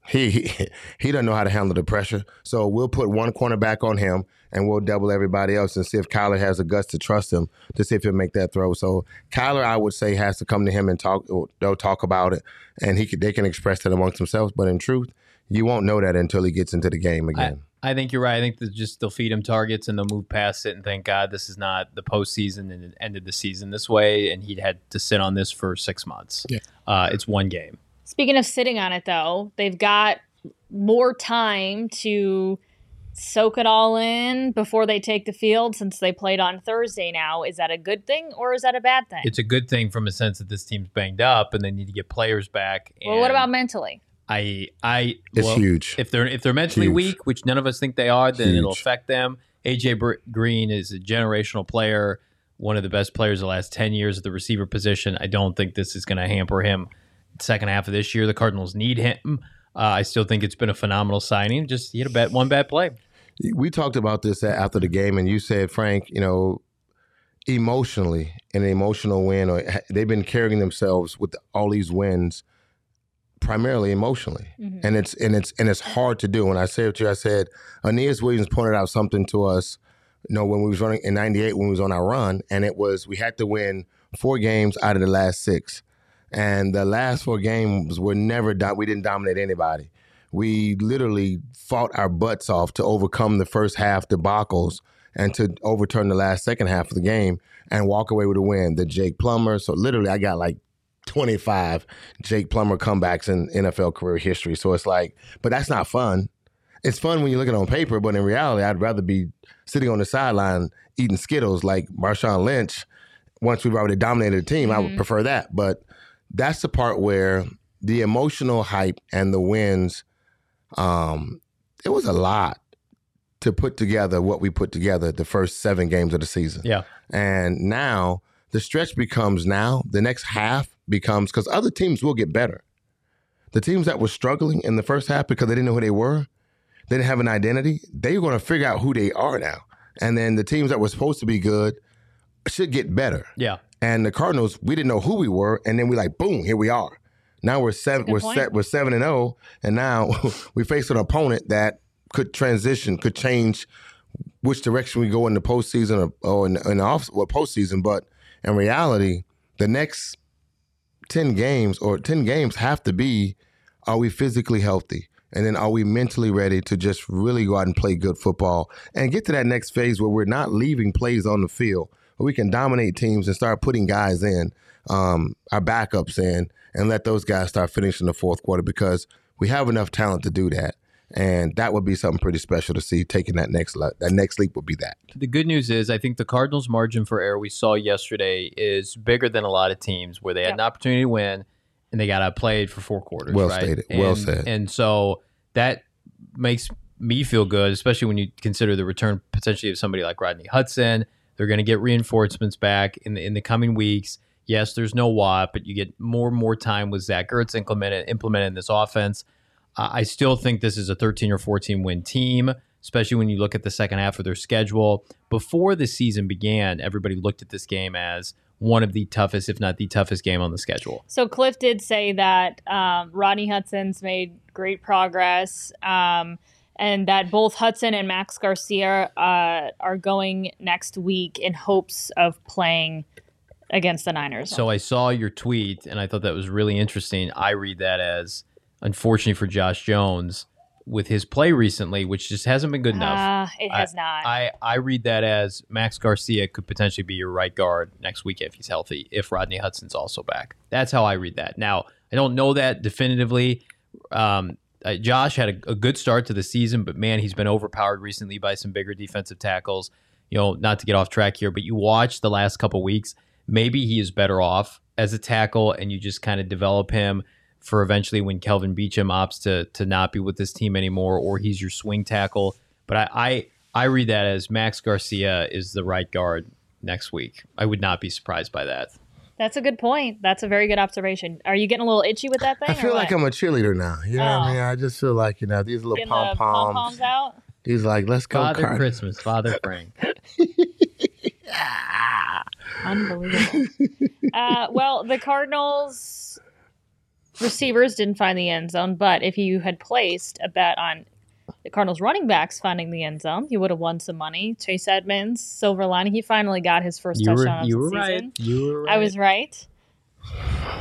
He he, doesn't know how to handle the pressure. So we'll put one cornerback on him and we'll double everybody else and see if Kyler has the guts to trust him to see if he'll make that throw. So Kyler, I would say, has to come to him and talk. They'll talk about it, and he could, they can express that amongst themselves. But in truth, you won't know that until he gets into the game again. I think you're right. I think just they'll feed him targets and they'll move past it and thank God this is not the postseason and it ended the season this way and he'd had to sit on this for six months. Yeah. Uh, it's one game. Speaking of sitting on it, though, they've got more time to soak it all in before they take the field since they played on Thursday now. Is that a good thing or is that a bad thing? It's a good thing from a sense that this team's banged up and they need to get players back. well, what about mentally? I I It's well, huge. If they're if they're mentally Huge. weak, which none of us think they are, then it'll affect them. AJ Br- Green is a generational player, one of the best players the last ten years at the receiver position. I don't think this is going to hamper him. Second half of this year, the Cardinals need him. Uh, I still think it's been a phenomenal signing. Just he had a bad one bad play. we talked about this after the game, and you said, Frank, you know, emotionally, an emotional win, or they've been carrying themselves with all these wins, primarily emotionally, Mhm. and it's and it's and it's hard to do. When I said to you, I said, Aeneas Williams pointed out something to us, you know, when we was running in '98 when we was on our run, and it was we had to win four games out of the last six, and the last four games were never done. We didn't dominate anybody we literally fought our butts off to overcome the first half debacles and to overturn the last second half of the game and walk away with a win. The Jake Plummer. So literally, I got like 25 Jake Plummer comebacks in NFL career history. So it's like, but that's not fun. It's fun when you look at it on paper, but in reality, I'd rather be sitting on the sideline eating Skittles like Marshawn Lynch. Once we've already dominated a team, I would Mhm. prefer that. But that's the part where the emotional hype and the wins um, it was a lot to put together what we put together the first seven games of the season. Yeah. And now the stretch becomes now the next half becomes because other teams will get better. The teams that were struggling in the first half because they didn't know who they were, they didn't have an identity. they're going to figure out who they are now. And then the teams that were supposed to be good should get better. Yeah. And the Cardinals, we didn't know who we were, and then we like, boom, here we are. Now we're seven. We're point. set. We're seven and zero, and now we face an opponent that could transition, could change which direction we go in the postseason or, or in, the- in the off or postseason. But in reality, the next ten games or ten games have to be: Are we physically healthy? And then are we mentally ready to just really go out and play good football and get to that next phase where we're not leaving plays on the field, we can dominate teams and start putting guys in, um, our backups in, and let those guys start finishing the fourth quarter because we have enough talent to do that. And that would be something pretty special to see. Taking that next le- that next leap would be that. The good news is, I think the Cardinals' margin for error we saw yesterday is bigger than a lot of teams where they had Yep. an opportunity to win and they got outplayed for four quarters. Well right? stated. Well said. And so that makes me feel good, especially when you consider the return potentially of somebody like Rodney Hudson. They're going to get reinforcements back in the in the coming weeks. Yes, there's no Watt, but you get more and more time with Zach Ertz implemented in this offense. Uh, I still think this is a 13 or 14 win team, especially when you look at the second half of their schedule. Before the season began, everybody looked at this game as one of the toughest, if not the toughest game on the schedule. So Kliff did say that um, Rodney Hudson's made great progress. Um, and that both Hudson and Max Garcia uh, are going next week in hopes of playing against the Niners. So I saw your tweet and I thought that was really interesting. I read that as unfortunately for Josh Jones with his play recently, which just hasn't been good enough. Uh, it has not. I, I read that as Max Garcia could potentially be your right guard next week if he's healthy, if Rodney Hudson's also back. That's how I read that. Now, I don't know that definitively. Um, uh, Josh had a, a good start to the season, but man, he's been overpowered recently by some bigger defensive tackles. You know, not to get off track here, but you watch the last couple weeks, maybe he is better off as a tackle, and you just kind of develop him for eventually when Kelvin Beachum opts to to not be with this team anymore, or he's your swing tackle. But I, I I read that as Max Garcia is the right guard next week. I would not be surprised by that. That's a good point. That's a very good observation. Are you getting a little itchy with that thing? I feel or like what? I'm a cheerleader now. You know what I Oh. mean? I just feel like, you know, these little pom poms pom-poms out. He's like, let's go, Father Cardinals. Christmas, Father Frank. Unbelievable. uh, well, the Cardinals receivers didn't find the end zone, but if you had placed a bet on the Cardinals running backs finding the end zone, He would have won some money. Chase Edmonds, silver lining, he finally got his first You were touchdown of you the were season. right. You were right. I was right.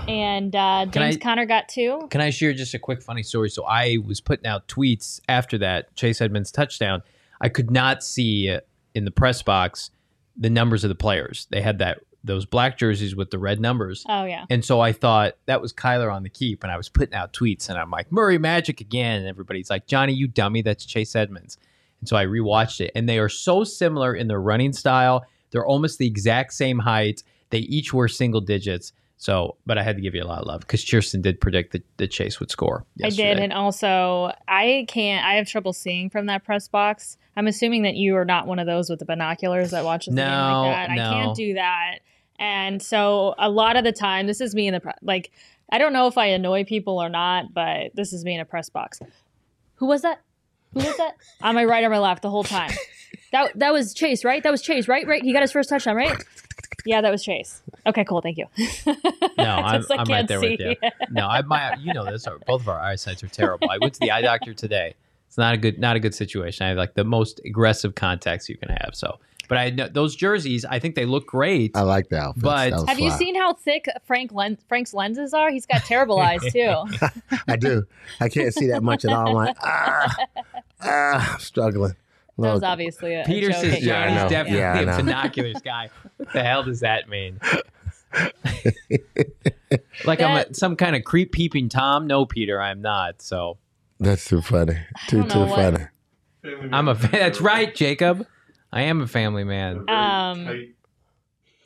And uh, James I- Conner got two. Can I share just a quick funny story? So I was putting out tweets after that Chase Edmonds touchdown. I could not see in the press box the numbers of the players. They had that those black jerseys with the red numbers. Oh yeah. And so I thought that was Kyler on the keep, and I was putting out tweets, and I'm like Murray Magic again, and everybody's like Johnny, you dummy, that's Chase Edmonds. And so I rewatched it, and they are so similar in their running style. They're almost the exact same height. They each were single digits. So, but I had to give you a lot of love because Kirsten did predict that, that Chase would score. I did, and also I can't. I have trouble seeing from that press box. I'm assuming that you are not one of those with the binoculars that watches the game No, like that. I can't do that, and so a lot of the time, this is me in the pre- like. I don't know if I annoy people or not, but this is me in a press box. Who was that? Who was that? on my right or my left the whole time. That that was Chase, right? That was Chase, right? Right? He got his first touchdown, right? Yeah, that was Chase. Okay, cool. Thank you. No, I'm, I'm right there with you. No, I my you know this. Our, both of our eyesights are terrible. I went to the eye doctor today. It's not a good not a good situation. I have like the most aggressive contacts you can have. So, but I know those jerseys. I think they look great. I like the outfit. But- That was Have you seen how thick Frank Len- Frank's lenses are? He's got terrible eyes too. I do. I can't see that much at all. I'm like, ah, ah, I'm struggling. That was obviously a, a Peter joke says at. Yeah, I Johnny's definitely Yeah, I a know. binoculars guy. What the hell does that mean? like I'm a, some kind of creep peeping Tom? No, Peter, I'm not. So That's too funny. Too too what- funny. I'm a. man. That's right, Jacob. I am a family man. Very Um, tight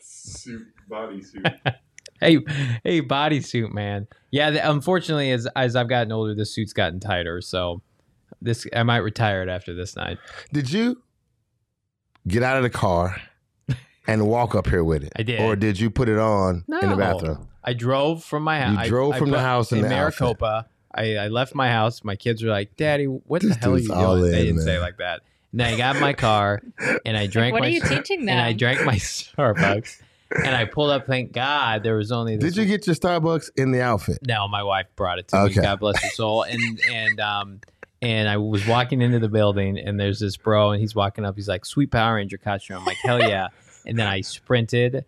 suit, bodysuit. Hey, hey, bodysuit man. Yeah, the, unfortunately, as as I've gotten older, the suit's gotten tighter. So this, I might retire it after this night. Did you get out of the car and walk up here with it? I did. Or did you put it on in the bathroom? I drove from my house. You drove from the house in in the. Maricopa. I, I left my house. My kids were like, "Daddy, what This the hell are you all doing?" they didn't say like that. And I got in my car and I drank what my are you teaching them? and I drank my Starbucks and I pulled up. Thank God there was only. This Did you get your Starbucks in the outfit? No, my wife brought it to Okay. me. God bless her soul. And and um and I was walking into the building and there's this bro and he's walking up. He's like, "Sweet Power Ranger costume." I'm like, "Hell yeah!" And then I sprinted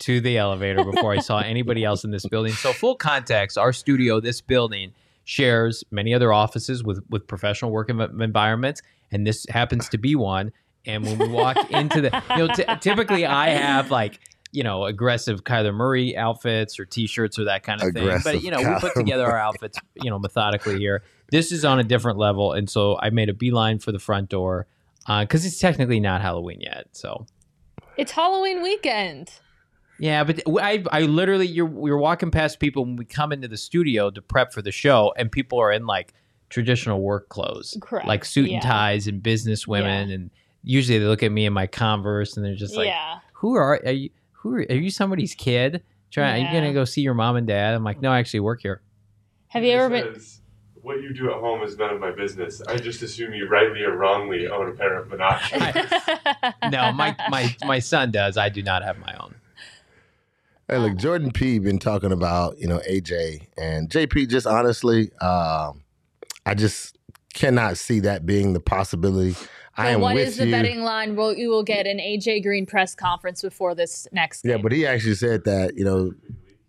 to the elevator before I saw anybody else in this building. So full context, our studio, this building shares many other offices with with professional work environments, and this happens to be one. And when we walk into the, you know, t- typically I have like you know, aggressive Kyler Murray outfits or T-shirts or that kind of thing. But you know, we put Kyler together our outfits, you know, methodically here. This is on a different level, and so I made a beeline for the front door uh, because it's technically not Halloween yet. So it's Halloween weekend. yeah, but I, I literally, you're we're walking past people when we come into the studio to prep for the show, and people are in like traditional work clothes, Correct. like suit Yeah. and ties and business women, and usually they look at me in my Converse and they're just like, yeah. who are, are you? Who are, are you? Somebody's kid? Trying? Are you gonna go see your mom and dad? I'm like, no, I actually work here. Have you ever been? What you do at home is none of my business. I just assume you rightly or wrongly own a pair of binoculars. No, my my my son does. I do not have my own. Hey, look, Jordan P. been talking about you know AJ and JP. Just honestly, um, I just cannot see that being the possibility. I am what with is the you. betting line? Well, you will get an AJ Green press conference before this next game. Yeah, but he actually said that you know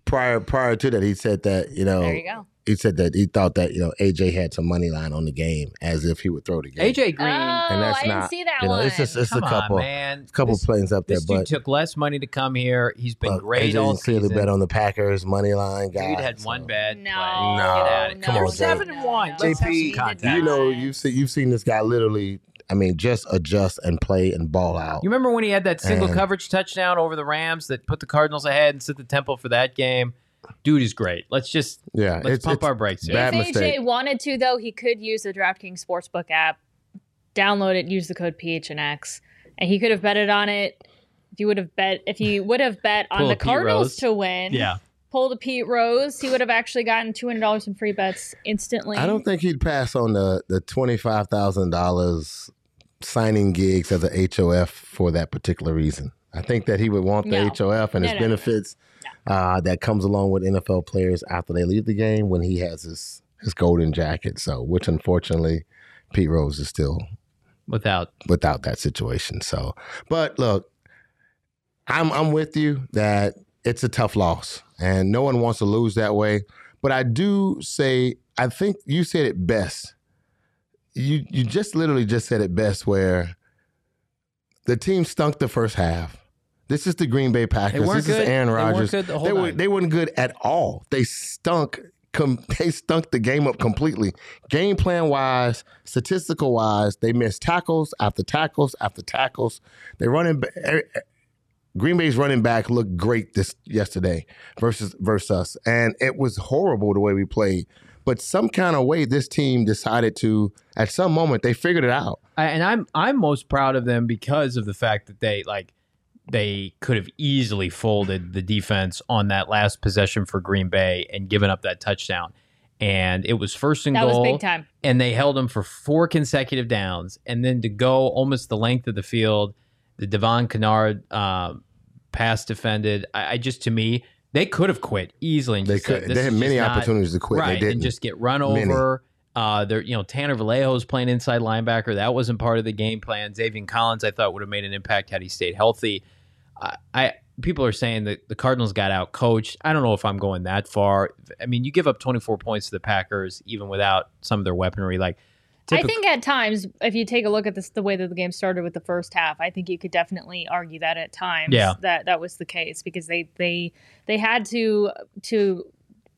prior prior to that he said that you know there you go. He said that he thought that you know AJ had some money line on the game as if he would throw the game. AJ Green. Oh, and that's I didn't not see that you know one. it's just it's come a couple on, man. couple this, plays up there, This dude but took less money to come here. He's been look, great AJ all clearly bet on the Packers money line guy. Dude had so- one bad no. No, Get no, come on, seven and one. no, Let's have he some did contact. You know, you've seen you've seen this guy literally. I mean, just adjust and play and ball out. You remember when he had that single And- coverage touchdown over the Rams that put the Cardinals ahead and set the tempo for that game? Dude is great. Let's just yeah, let's it's, pump it's- our brakes here. Bad if mistake. AJ wanted to, though, he could use the DraftKings Sportsbook app, download it, use the code PHNX, and he could have betted on it. If you would have bet, if he would have bet on the Cardinals to win, Yeah. pulled a Pete Rose, he would have actually gotten two hundred dollars in free bets instantly. I don't think he'd pass on the the twenty five thousand dollars signing gigs as a HOF for that particular reason. I think that he would want the No. HOF and No, his no, no, no. Uh, that comes along with NFL players after they leave the game when he has his his golden jacket. So, which unfortunately, Pete Rose is still Without without that situation. So, but look, I'm I'm with you that it's a tough loss, and no one wants to lose that way. But I do say, I think you said it best. You you just literally just said it best, where the team stunk the first half. This is the Green Bay Packers. weren't This is good. Aaron They weren't Rodgers. good the whole they, were, they weren't good at all. They stunk. Com- they stunk the game up completely. Game plan wise, statistical wise, they missed tackles after tackles after tackles. They running. ba- er- Green Bay's running back looked great this yesterday versus versus us, and it was horrible the way we played. But some kind of way, this team decided to. At some moment, they figured it out. And I'm I'm most proud of them because of the fact that they like they could have easily folded the defense on that last possession for Green Bay and given up that touchdown. And it was first and that goal. was big time. and they held him for four consecutive downs, and then to go almost the length of the field, the Devon Kennard uh, pass defended. I, I just to me they could have quit easily. And They just said, could. "This They had many just not- opportunities to quit. right, They didn't. and just get run Many. over. Uh, there, you know, Tanner Vallejo's playing inside linebacker. That wasn't part of the game plan. Zaven Collins, I thought, would have made an impact had he stayed healthy. I, I people are saying that the Cardinals got out coached. I don't know if I'm going that far. I mean, you give up 24 points to the Packers even without some of their weaponry. Like, I think at times, if you take a look at this, the way that the game started with the first half, I think you could definitely argue that at times Yeah. that that was the case because they they they had to to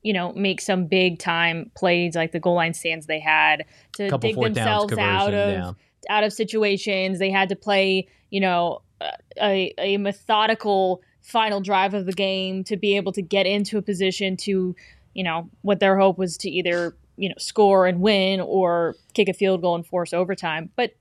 you know make some big time plays like the goal line stands they had to couple dig themselves out of yeah. out of situations. They had to play, you know, a, a methodical final drive of the game to be able to get into a position to, you know, what their hope was to either, you know, score and win or kick a field goal and force overtime. But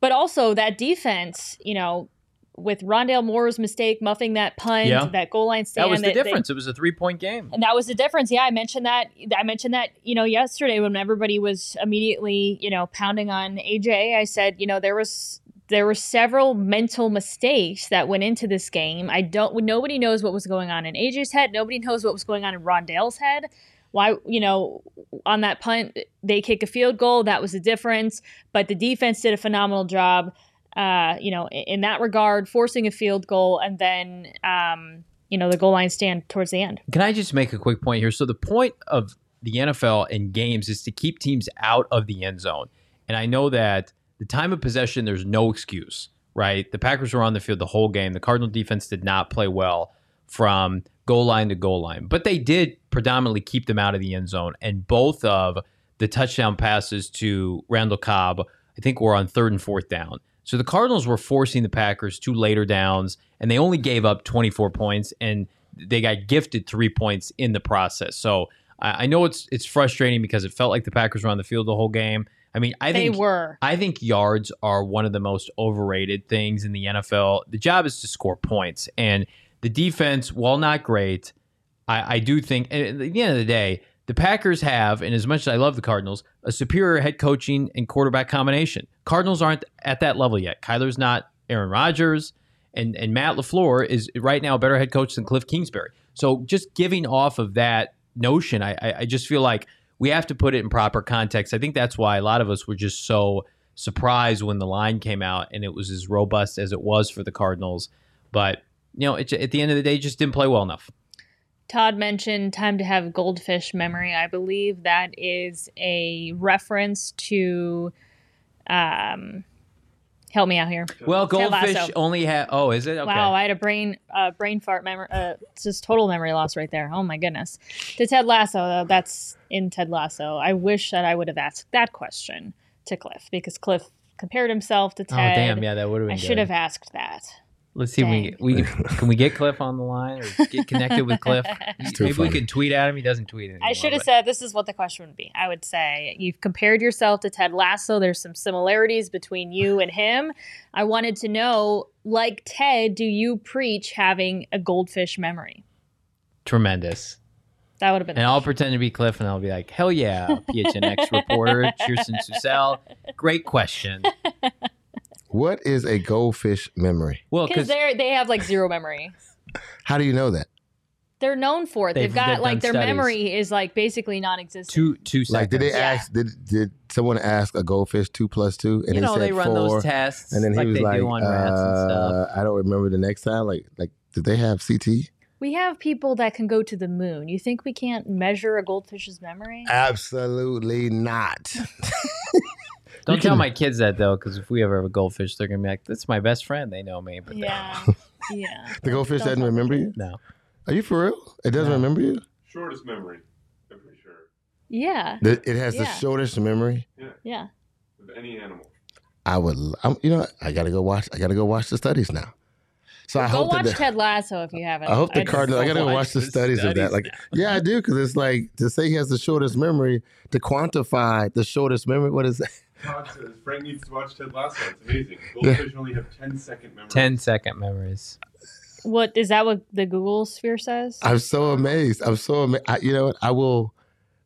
but also that defense, you know, with Rondale Moore's mistake muffing that punt, Yeah. that goal line stand. That was the they- difference. it was a three point game. and that was the difference. Yeah, I mentioned that. I mentioned that, you know, yesterday when everybody was immediately, you know, pounding on AJ. I said, you know, there was there were several mental mistakes that went into this game. I don't. Nobody knows what was going on in AJ's head. Nobody knows what was going on in Rondale's head. Why, you know, on that punt they kick a field goal. That was the difference. But the defense did a phenomenal job. Uh, you know, in, in that regard, forcing a field goal and then. Um, you know the goal line stand towards the end. Can I just make a quick point here? So the point of the NFL and games is to keep teams out of the end zone. And I know that the time of possession, there's no excuse, right? The Packers were on the field the whole game. The Cardinal defense did not play well from goal line to goal line, but they did predominantly keep them out of the end zone. And both of the touchdown passes to Randall Cobb, I think, were on third and fourth down. So the Cardinals were forcing the Packers to later downs, and they only gave up 24 points, and they got gifted three points in the process. So I, I know it's it's frustrating because it felt like the Packers were on the field the whole game. I mean, I they think were. I think yards are one of the most overrated things in the NFL. The job is to score points, and the defense, while not great, I, I do think at the end of the day, the Packers have, and as much as I love the Cardinals, a superior head coaching and quarterback combination. Cardinals aren't at that level yet. Kyler's not Aaron Rodgers, and and Matt LaFleur is right now a better head coach than Kliff Kingsbury. So just giving off of that notion, I I, I just feel like we have to put it in proper context. I think that's why a lot of us were just so surprised when the line came out and it was as robust as it was for the Cardinals. But you know, it, at the end of the day, just didn't play well enough. Todd mentioned time to have goldfish memory. I believe that is a reference to um help me out here. Well, goldfish only have. Oh, is it? Okay. Wow, I had a brain uh, brain fart memory. Uh, it's just total memory loss right there. Oh my goodness. To Ted Lasso, though, that's in Ted Lasso. I wish that I would have asked that question to Kliff because Kliff compared himself to Ted. oh, damn. Yeah, that would have been I good. should have asked that. Let's see if we, we can we get Kliff on the line or get connected with Kliff. too Maybe we funny. can tweet at him. He doesn't tweet anymore. I should have but- said this is what the question would be. I would say you've compared yourself to Ted Lasso. There's some similarities between you and him. I wanted to know, like Ted, do you preach having a goldfish memory? tremendous. That would have been. And I'll pretend to be Kliff, and I'll be like, "Hell yeah, PHNX reporter, Kirsten Susel. Great question." What is a goldfish memory? Well, because because they they have like zero memory. How do you know that? They're known for it. They've, They've- got they've like their done studies. memory is like basically non-existent. two two seconds. Like, did they Yeah. ask? Did did someone ask a goldfish two plus two? And you he know said they run four, those tests, And then he like was they like, do on rats and stuff. uh, I don't remember the next time. Like, like did they have CT? we have people that can go to the moon. You think we can't measure a goldfish's memory? Absolutely not. Don't you tell my kids that though, because if we ever have a goldfish, they're gonna be like, "That's my best friend." They know me, but they- Yeah, yeah. the goldfish Don't doesn't remember you. kids. no. Are you for real? It doesn't No. remember you. Shortest memory, I'm pretty sure, Yeah, The- It has the Yeah. shortest memory. yeah. of any animal. I would. I'm, you know. I gotta go watch. I gotta go watch the studies now. So I Go hope watch that. The, Ted Lasso if you haven't. I hope the just- Cardinals. I gotta go watch watch the the studies, of that. Like, yeah, I do because it's like to say he has the shortest memory to quantify the shortest memory. What is that? Todd says Frank needs to watch Ted Lasso. It's amazing. Goldfish only have 10 second memories. 10 second memories. What is that? What the Google sphere says? I'm so amazed. I'm so amazed. I, you know what? I will.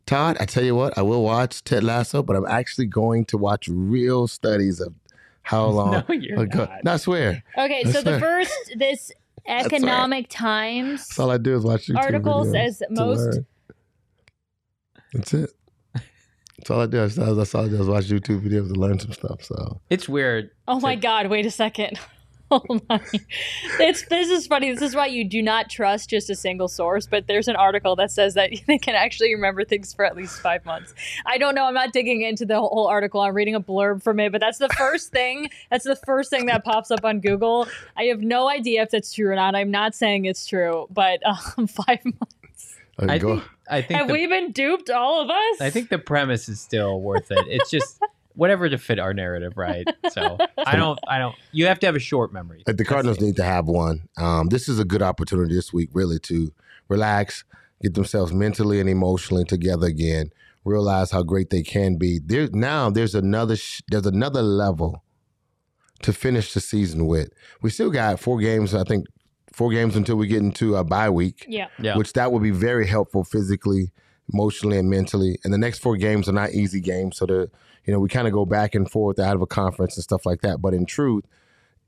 Todd, I tell you what, I will watch Ted Lasso, but I'm actually going to watch real studies of how long. No, you're ago- not. No, I swear. Okay, I so the first this right. economic times That's all I do is watch YouTube article videos says most learn. That's it. That's all I do. That's, that's all I do is watch YouTube videos to learn some stuff. So It's weird. Oh my to- God! Wait a second. Hold on. It's this is funny. This is why you do not trust just a single source. But there's an article that says that they can actually remember things for at least five months. I don't know. I'm not digging into the whole article. I'm reading a blurb from it. But that's the first thing. That's the first thing that pops up on Google. I have no idea if that's true or not. I'm not saying it's true. But um, five months. Okay, I go. think, I think Have the, we been duped, all of us? I think the premise is still worth it. It's just whatever to fit our narrative, right? So I don't, I don't. You have to have a short memory. Uh, the Cardinals need to have one. Um, this is a good opportunity this week, really, to relax, get themselves mentally and emotionally together again. Realize how great they can be. There now, there's another sh- there's another level to finish the season with. We still got four games. I think four games until we get into a bye week, Yeah. Yeah. which that would be very helpful physically, emotionally, and mentally. And the next four games are not easy games, so the you know we kind of go back and forth out of a conference and stuff like that. But in truth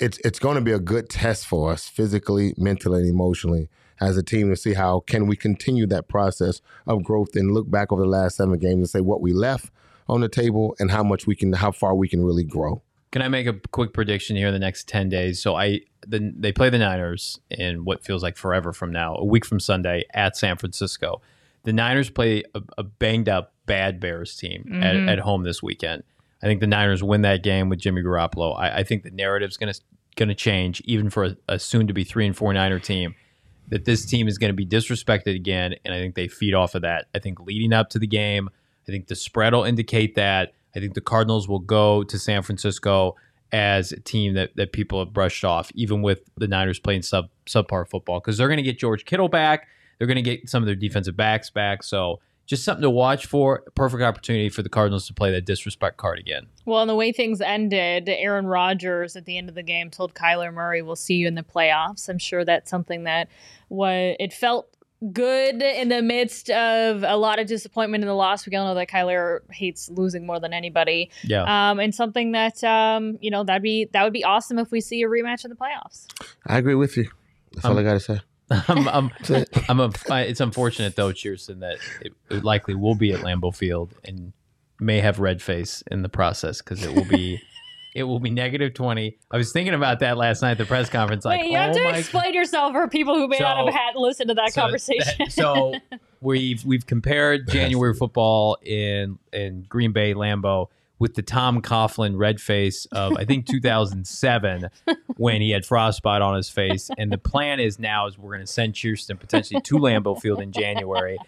it's it's going to be a good test for us physically, mentally, and emotionally as a team to see how can we continue that process of growth and look back over the last seven games and say what we left on the table and how much we can, how far we can really grow. Can I make a quick prediction here in the next ten days? So I, the, they play the Niners in what feels like forever from now, a week from Sunday at San Francisco. The Niners play a, a banged up bad Bears team at, Mhm. at home this weekend. I think the Niners win that game with Jimmy Garoppolo. I, I think the narrative's going to going to change, even for a, a soon to be three and four Niner team. That this team is going to be disrespected again, and I think they feed off of that. I think leading up to the game, I think the spread will indicate that. I think the Cardinals will go to San Francisco as a team that, that people have brushed off, even with the Niners playing sub subpar football, because they're going to get George Kittle back. They're going to get some of their defensive backs back. So just something to watch for. Perfect opportunity for the Cardinals to play that disrespect card again. Well, and the way things ended, Aaron Rodgers at the end of the game told Kyler Murray, "We'll see you in the playoffs." I'm sure that's something that was it felt good in the midst of a lot of disappointment in the loss. We all know that Kyler hates losing more than anybody, Yeah. um, and something that um, you know that'd be that would be awesome if we see a rematch in the playoffs. I agree with you. That's all Um, I got to say. I'm, I'm, I'm a, it's unfortunate though, Kirsten, that it, it likely will be at Lambeau Field and may have red face in the process because it will be it will be negative twenty. I was thinking about that last night at the press conference. Like, Wait, you have oh to my explain yourself for people who may not have had listened to that so conversation. that- so we've we've compared January football in in Green Bay Lambeau with the Tom Coughlin red face of I think 2007 when he had frostbite on his face. And the plan is now is we're going to send Kirsten potentially to Lambeau Field in January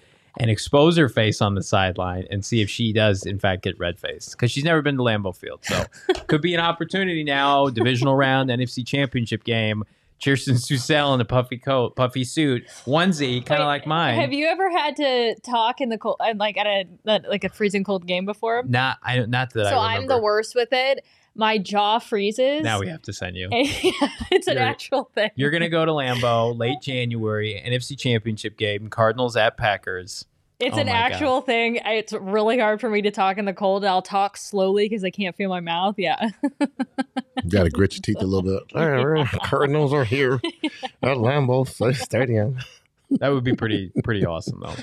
and expose her face on the sideline and see if she does in fact get red face because she's never been to Lambeau Field. So could be an opportunity now, divisional round, NFC Championship game. Kirsten Susel in a puffy coat, puffy suit, onesie, kind of like mine. Have you ever had to talk in the cold, uh, like at a like a freezing cold game before? Not, I not that so I I'm the worst with it. My jaw freezes. Now we have to send you. it's an You're- actual thing. You're gonna go to Lambeau late January, NFC Championship game, Cardinals at Packers. It's Oh an my God. actual thing. It's really hard for me to talk in the cold. I'll talk slowly because I can't feel my mouth. Yeah. You got to grit your teeth a little bit. All right, we're- Cardinals are here at Lambeau Stadium. That would be pretty pretty awesome though.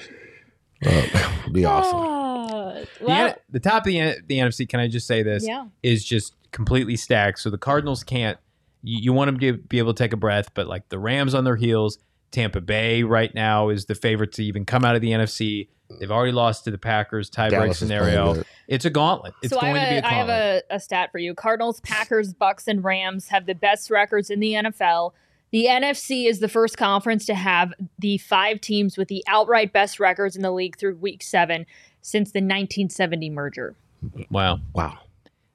Uh, be awesome. The, well, N- the top of the, the NFC, can I just say this, yeah. is just completely stacked. So the Cardinals can't. You, you want them to be able to take a breath, but like the Rams on their heels, Tampa Bay right now is the favorite to even come out of the NFC. They've already lost to the Packers tiebreak Dallas is playing scenario. It's a gauntlet. It's so I going have, to be a a, I have gauntlet. a, a stat for you. Cardinals, Packers, Bucs, and Rams have the best records in the NFL. The NFC is the first conference to have the five teams with the outright best records in the league through week seven since the 1970 merger. wow. Wow.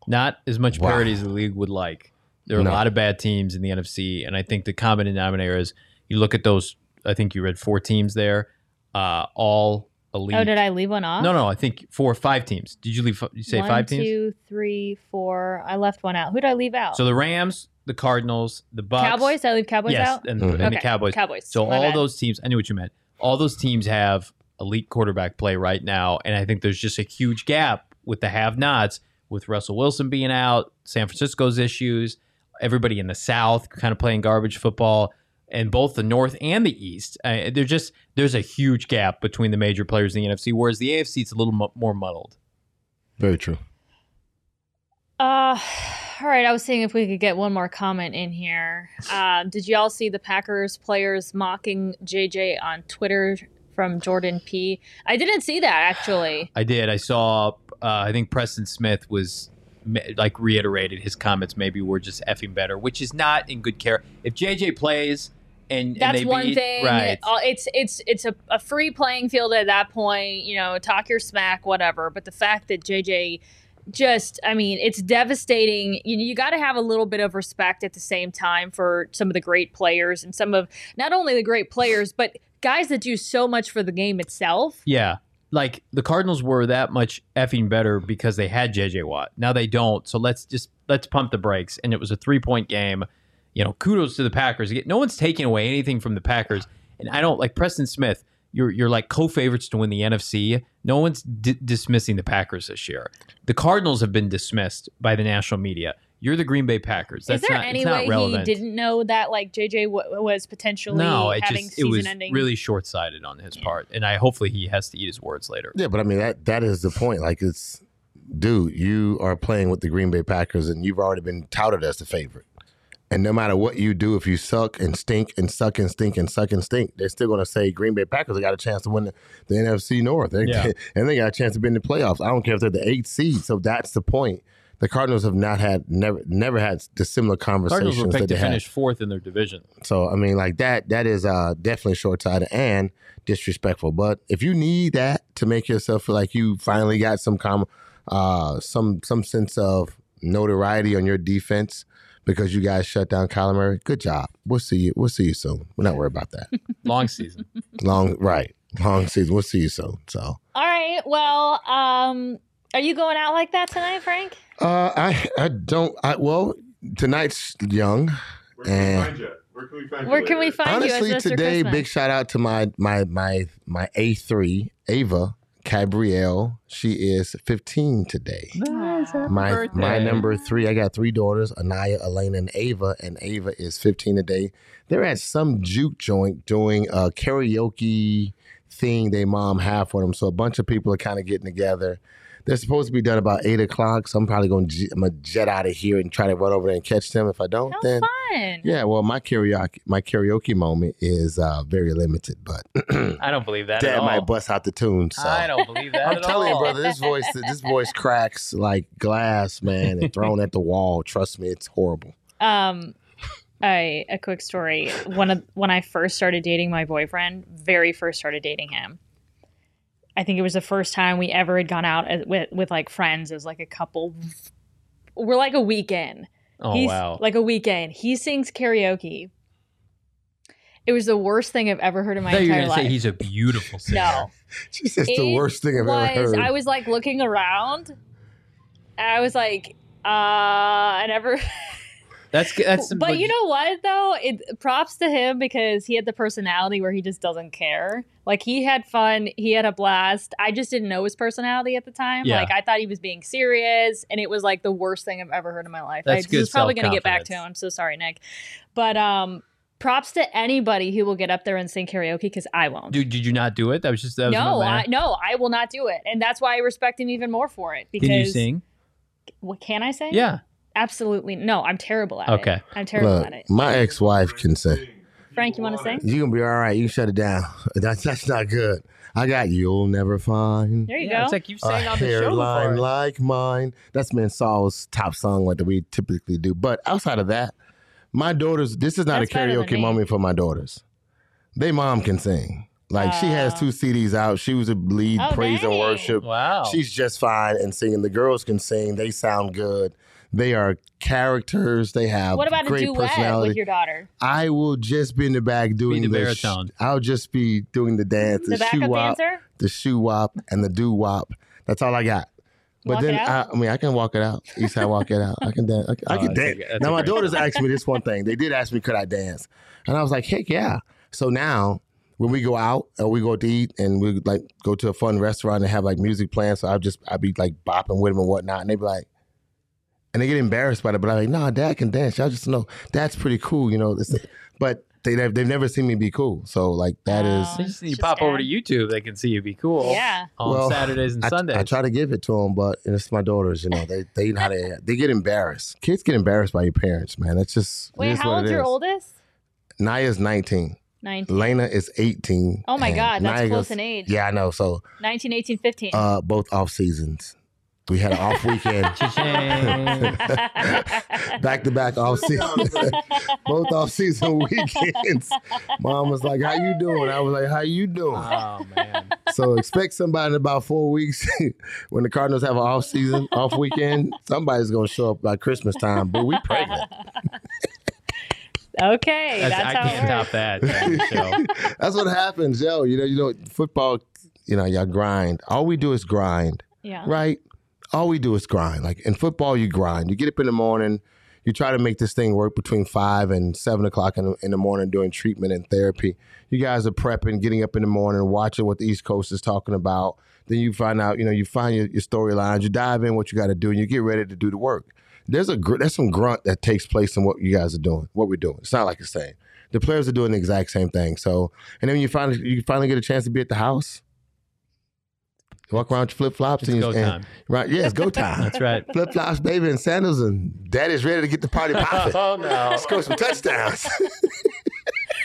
Not as much Wow. parity as the league would like. There are No. a lot of bad teams in the NFC, and I think the common denominator is you look at those. I think you read four teams there, uh, all elite. Oh, did I leave one off? No, no, I think four or five teams. Did you leave? You say One, five teams? two, three, four. I left one out. Who did I leave out? So the Rams, the Cardinals, the Bucs, Cowboys? I leave Cowboys yes, out? and, Mhm. and the Cowboys. Cowboys. So My all bad. those teams, I knew what you meant. All those teams have elite quarterback play right now, and I think there's just a huge gap with the have-nots, with Russell Wilson being out, San Francisco's issues, everybody in the South kind of playing garbage football, and both the North and the East. Uh, they're just there's a huge gap between the major players in the NFC, whereas the AFC is a little mo- more muddled. Very true. Uh, all right. I was seeing if we could get one more comment in here. Uh, did you all see the Packers players mocking JJ on Twitter from Jordan P? I didn't see that actually. I did. I saw. Uh, I think Preston Smith was like reiterated his comments. Maybe we're just effing better, which is not in good care. If JJ plays and, and That's they one beat, thing. right? Uh, It's it's it's a, a free playing field at that point. You know, talk your smack, whatever. But the fact that JJ just i mean it's devastating you, you got to have a little bit of respect at the same time for some of the great players and some of not only the great players but guys that do so much for the game itself Yeah. Like the Cardinals were that much effing better because they had JJ Watt. Now they don't. So let's just let's pump the brakes. And it was a three point game. You know, kudos to the Packers. No one's taking away anything from the Packers. And I don't like Preston Smith. You're you're like co-favorites to win the NFC. No one's di- dismissing the Packers this year. The Cardinals have been dismissed by the national media. You're the Green Bay Packers. That's is there not, any it's not way he didn't know that like jj w- was potentially no, it having just it was season-ending really short-sighted on his part, and I hopefully he has to eat his words later. Yeah, but I mean that that is the point. Like it's, dude, you are playing with the Green Bay Packers, and you've already been touted as the favorite. And no matter what you do, if you suck and stink and suck and stink and suck and stink, they're still going to say Green Bay Packers got a chance to win the, the NFC North, They- Yeah. and they got a chance to be in the playoffs. I don't care if they're the eighth seed. So that's the point. The Cardinals have not had never never had the similar Cardinals conversations were that picked they to had. finish fourth in their division. So I mean, like that that is uh definitely short sighted and disrespectful. But if you need that to make yourself feel like you finally got some com uh some some sense of notoriety on your defense because you guys shut down Kyler Murray, good job. We'll see you. We'll see you soon. We're not worried about that. Long season. Long right, long season. We'll see you soon. So all right well um are you going out like that tonight frank uh I I don't I well tonight's young. Where can we And- find you? Where can we find you? where can we find Honestly, as today, Christmas? big shout out to my my my my A three Ava Cabrielle. She is 15 today. Aw. My my birthday. number three, I got three daughters, Anaya, Elena, and Ava, and Ava is 15 today. They're at some juke joint doing a karaoke thing they mom have for them. So a bunch of people are kind of getting together. They're supposed to be done about eight o'clock. So I'm probably going to I'm gonna jet out of here and try to run over there and catch them. If I don't, How then fun. yeah. Well, my karaoke my karaoke moment is uh, very limited, but I don't believe that at Dad all. might bust out the tune. So I don't believe that I'm at telling you, brother, this voice, this voice cracks like glass, man, and thrown at the wall. Trust me, it's horrible. Um, a a quick story. One of when I first started dating my boyfriend, very first started dating him. I think it was the first time we ever had gone out as, with with like friends as like a couple. We're like a weekend. oh He's wow. like a weekend. He sings karaoke. It was the worst thing I've ever heard in my I thought you were entire say life. he's a beautiful singer. no, She says the worst thing I've was, ever heard. I was like looking around. I was like, uh, I never. That's that's. but you know what though? It props to him because he had the personality where he just doesn't care. Like he had fun, he had a blast. I just didn't know his personality at the time. Yeah. Like I thought he was being serious, and it was like the worst thing I've ever heard in my life. That's I, good this probably going to get back to him. I'm so sorry, Nick. But um, props to anybody who will get up there and sing karaoke because I won't. Dude, did you not do it? That was just that was no, I, no, I will not do it, and that's why I respect him even more for it. Because Can you sing? What can I say? Yeah. absolutely. No, I'm terrible at it. Okay. I'm terrible Look, at it. my ex-wife can sing. Frank, you want to sing? You gonna be all right. You can shut it down. That's that's not good. I got you'll never find There you yeah, go. It's like you've sang on the show hairline before. like mine. That's me and Saul's top song what we typically do. But outside of that, my daughters. This is not That's a better than karaoke me. moment for my daughters. They mom can sing. Like she has Oh. two CDs out. She was a lead Oh, praise and worship. Wow. She's just fine and singing. The girls can sing. They sound good. They are characters. They have what about a great duet personality. with your daughter? I will just be in the back doing the the, sh- I'll just be doing the dance, The the, shoe wop, dancer? the shoe wop, and the do wop. That's all I got. But Walk then it I, out? I mean, I can walk it out. East side, walk it out. I can dance. I can, I Oh, can that's a dance. now my daughters asked me this one thing. They did ask me, could I dance? And I was like, heck yeah. So now when we go out or we go to eat and we like go to a fun restaurant and have like music playing, so I'll just I'd be like bopping with them and whatnot, and they'd be like. And they get embarrassed by it, but I'm like, nah, dad can dance. Y'all just know that's pretty cool, you know. This, but they they've never seen me be cool, so like that is. Oh. So just, you Just pop over to YouTube, they can see you be cool. Yeah. On Well, Saturdays and I, Sundays. I try to give it to them, but it's my daughters. You know, they they know how they they get embarrassed. Kids get embarrassed by your parents, man. It's just Wait, is how old's your oldest? Naya's nineteen. 19. Lena is eighteen. Oh my God, that's Naya close goes- in age. Yeah, I know. So 19, 18, 15. uh, both off seasons. We had an off weekend. Back to back off season, both off season weekends. Mom was like, "How you doing?" I was like, "How you doing?" oh man. So expect somebody in about four weeks when the Cardinals have an off season, off weekend. Somebody's gonna show up by Christmas time. But we pregnant. okay, that's, That's, I how can't it top works. that. on the show. That's what happens, yo. You know, you know, football. You know, y'all grind. All we do is grind, Yeah. right? All we do is grind. Like in football, you grind. You get up in the morning. You try to make this thing work between five and seven o'clock in the, in the morning doing treatment and therapy. You guys are prepping, getting up in the morning, watching what the East Coast is talking about. Then you find out, you know, you find your, your storylines. You dive in what you got to do, and you get ready to do the work. There's a gr- there's some grunt that takes place in what you guys are doing, what we're doing. It's not like the same. The players are doing the exact same thing. So, and then you finally you finally get a chance to be at the house, walk around with your flip flops It's and go you and- right? Yeah, it's go time. That's right. Flip flops, baby, and sandals, and daddy's ready to get the party popping. Oh no. Let's go some touchdowns.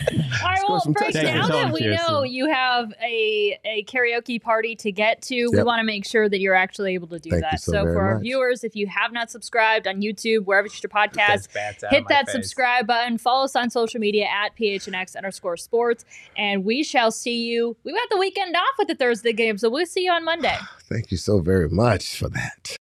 All right, well, some Frank, touchdowns. now that we you, know Kirsten. you have a, a karaoke party to get to, we want to make sure that you're actually able to do Thank that. so so for our much. viewers, if you have not subscribed on YouTube, wherever you get your podcast, That's bats out of hit that face. subscribe button. Follow us on social media at PHNX underscore sports. And we shall see you. We've got the weekend off with the Thursday game, so we'll see you on Monday. Thank you so very much for that.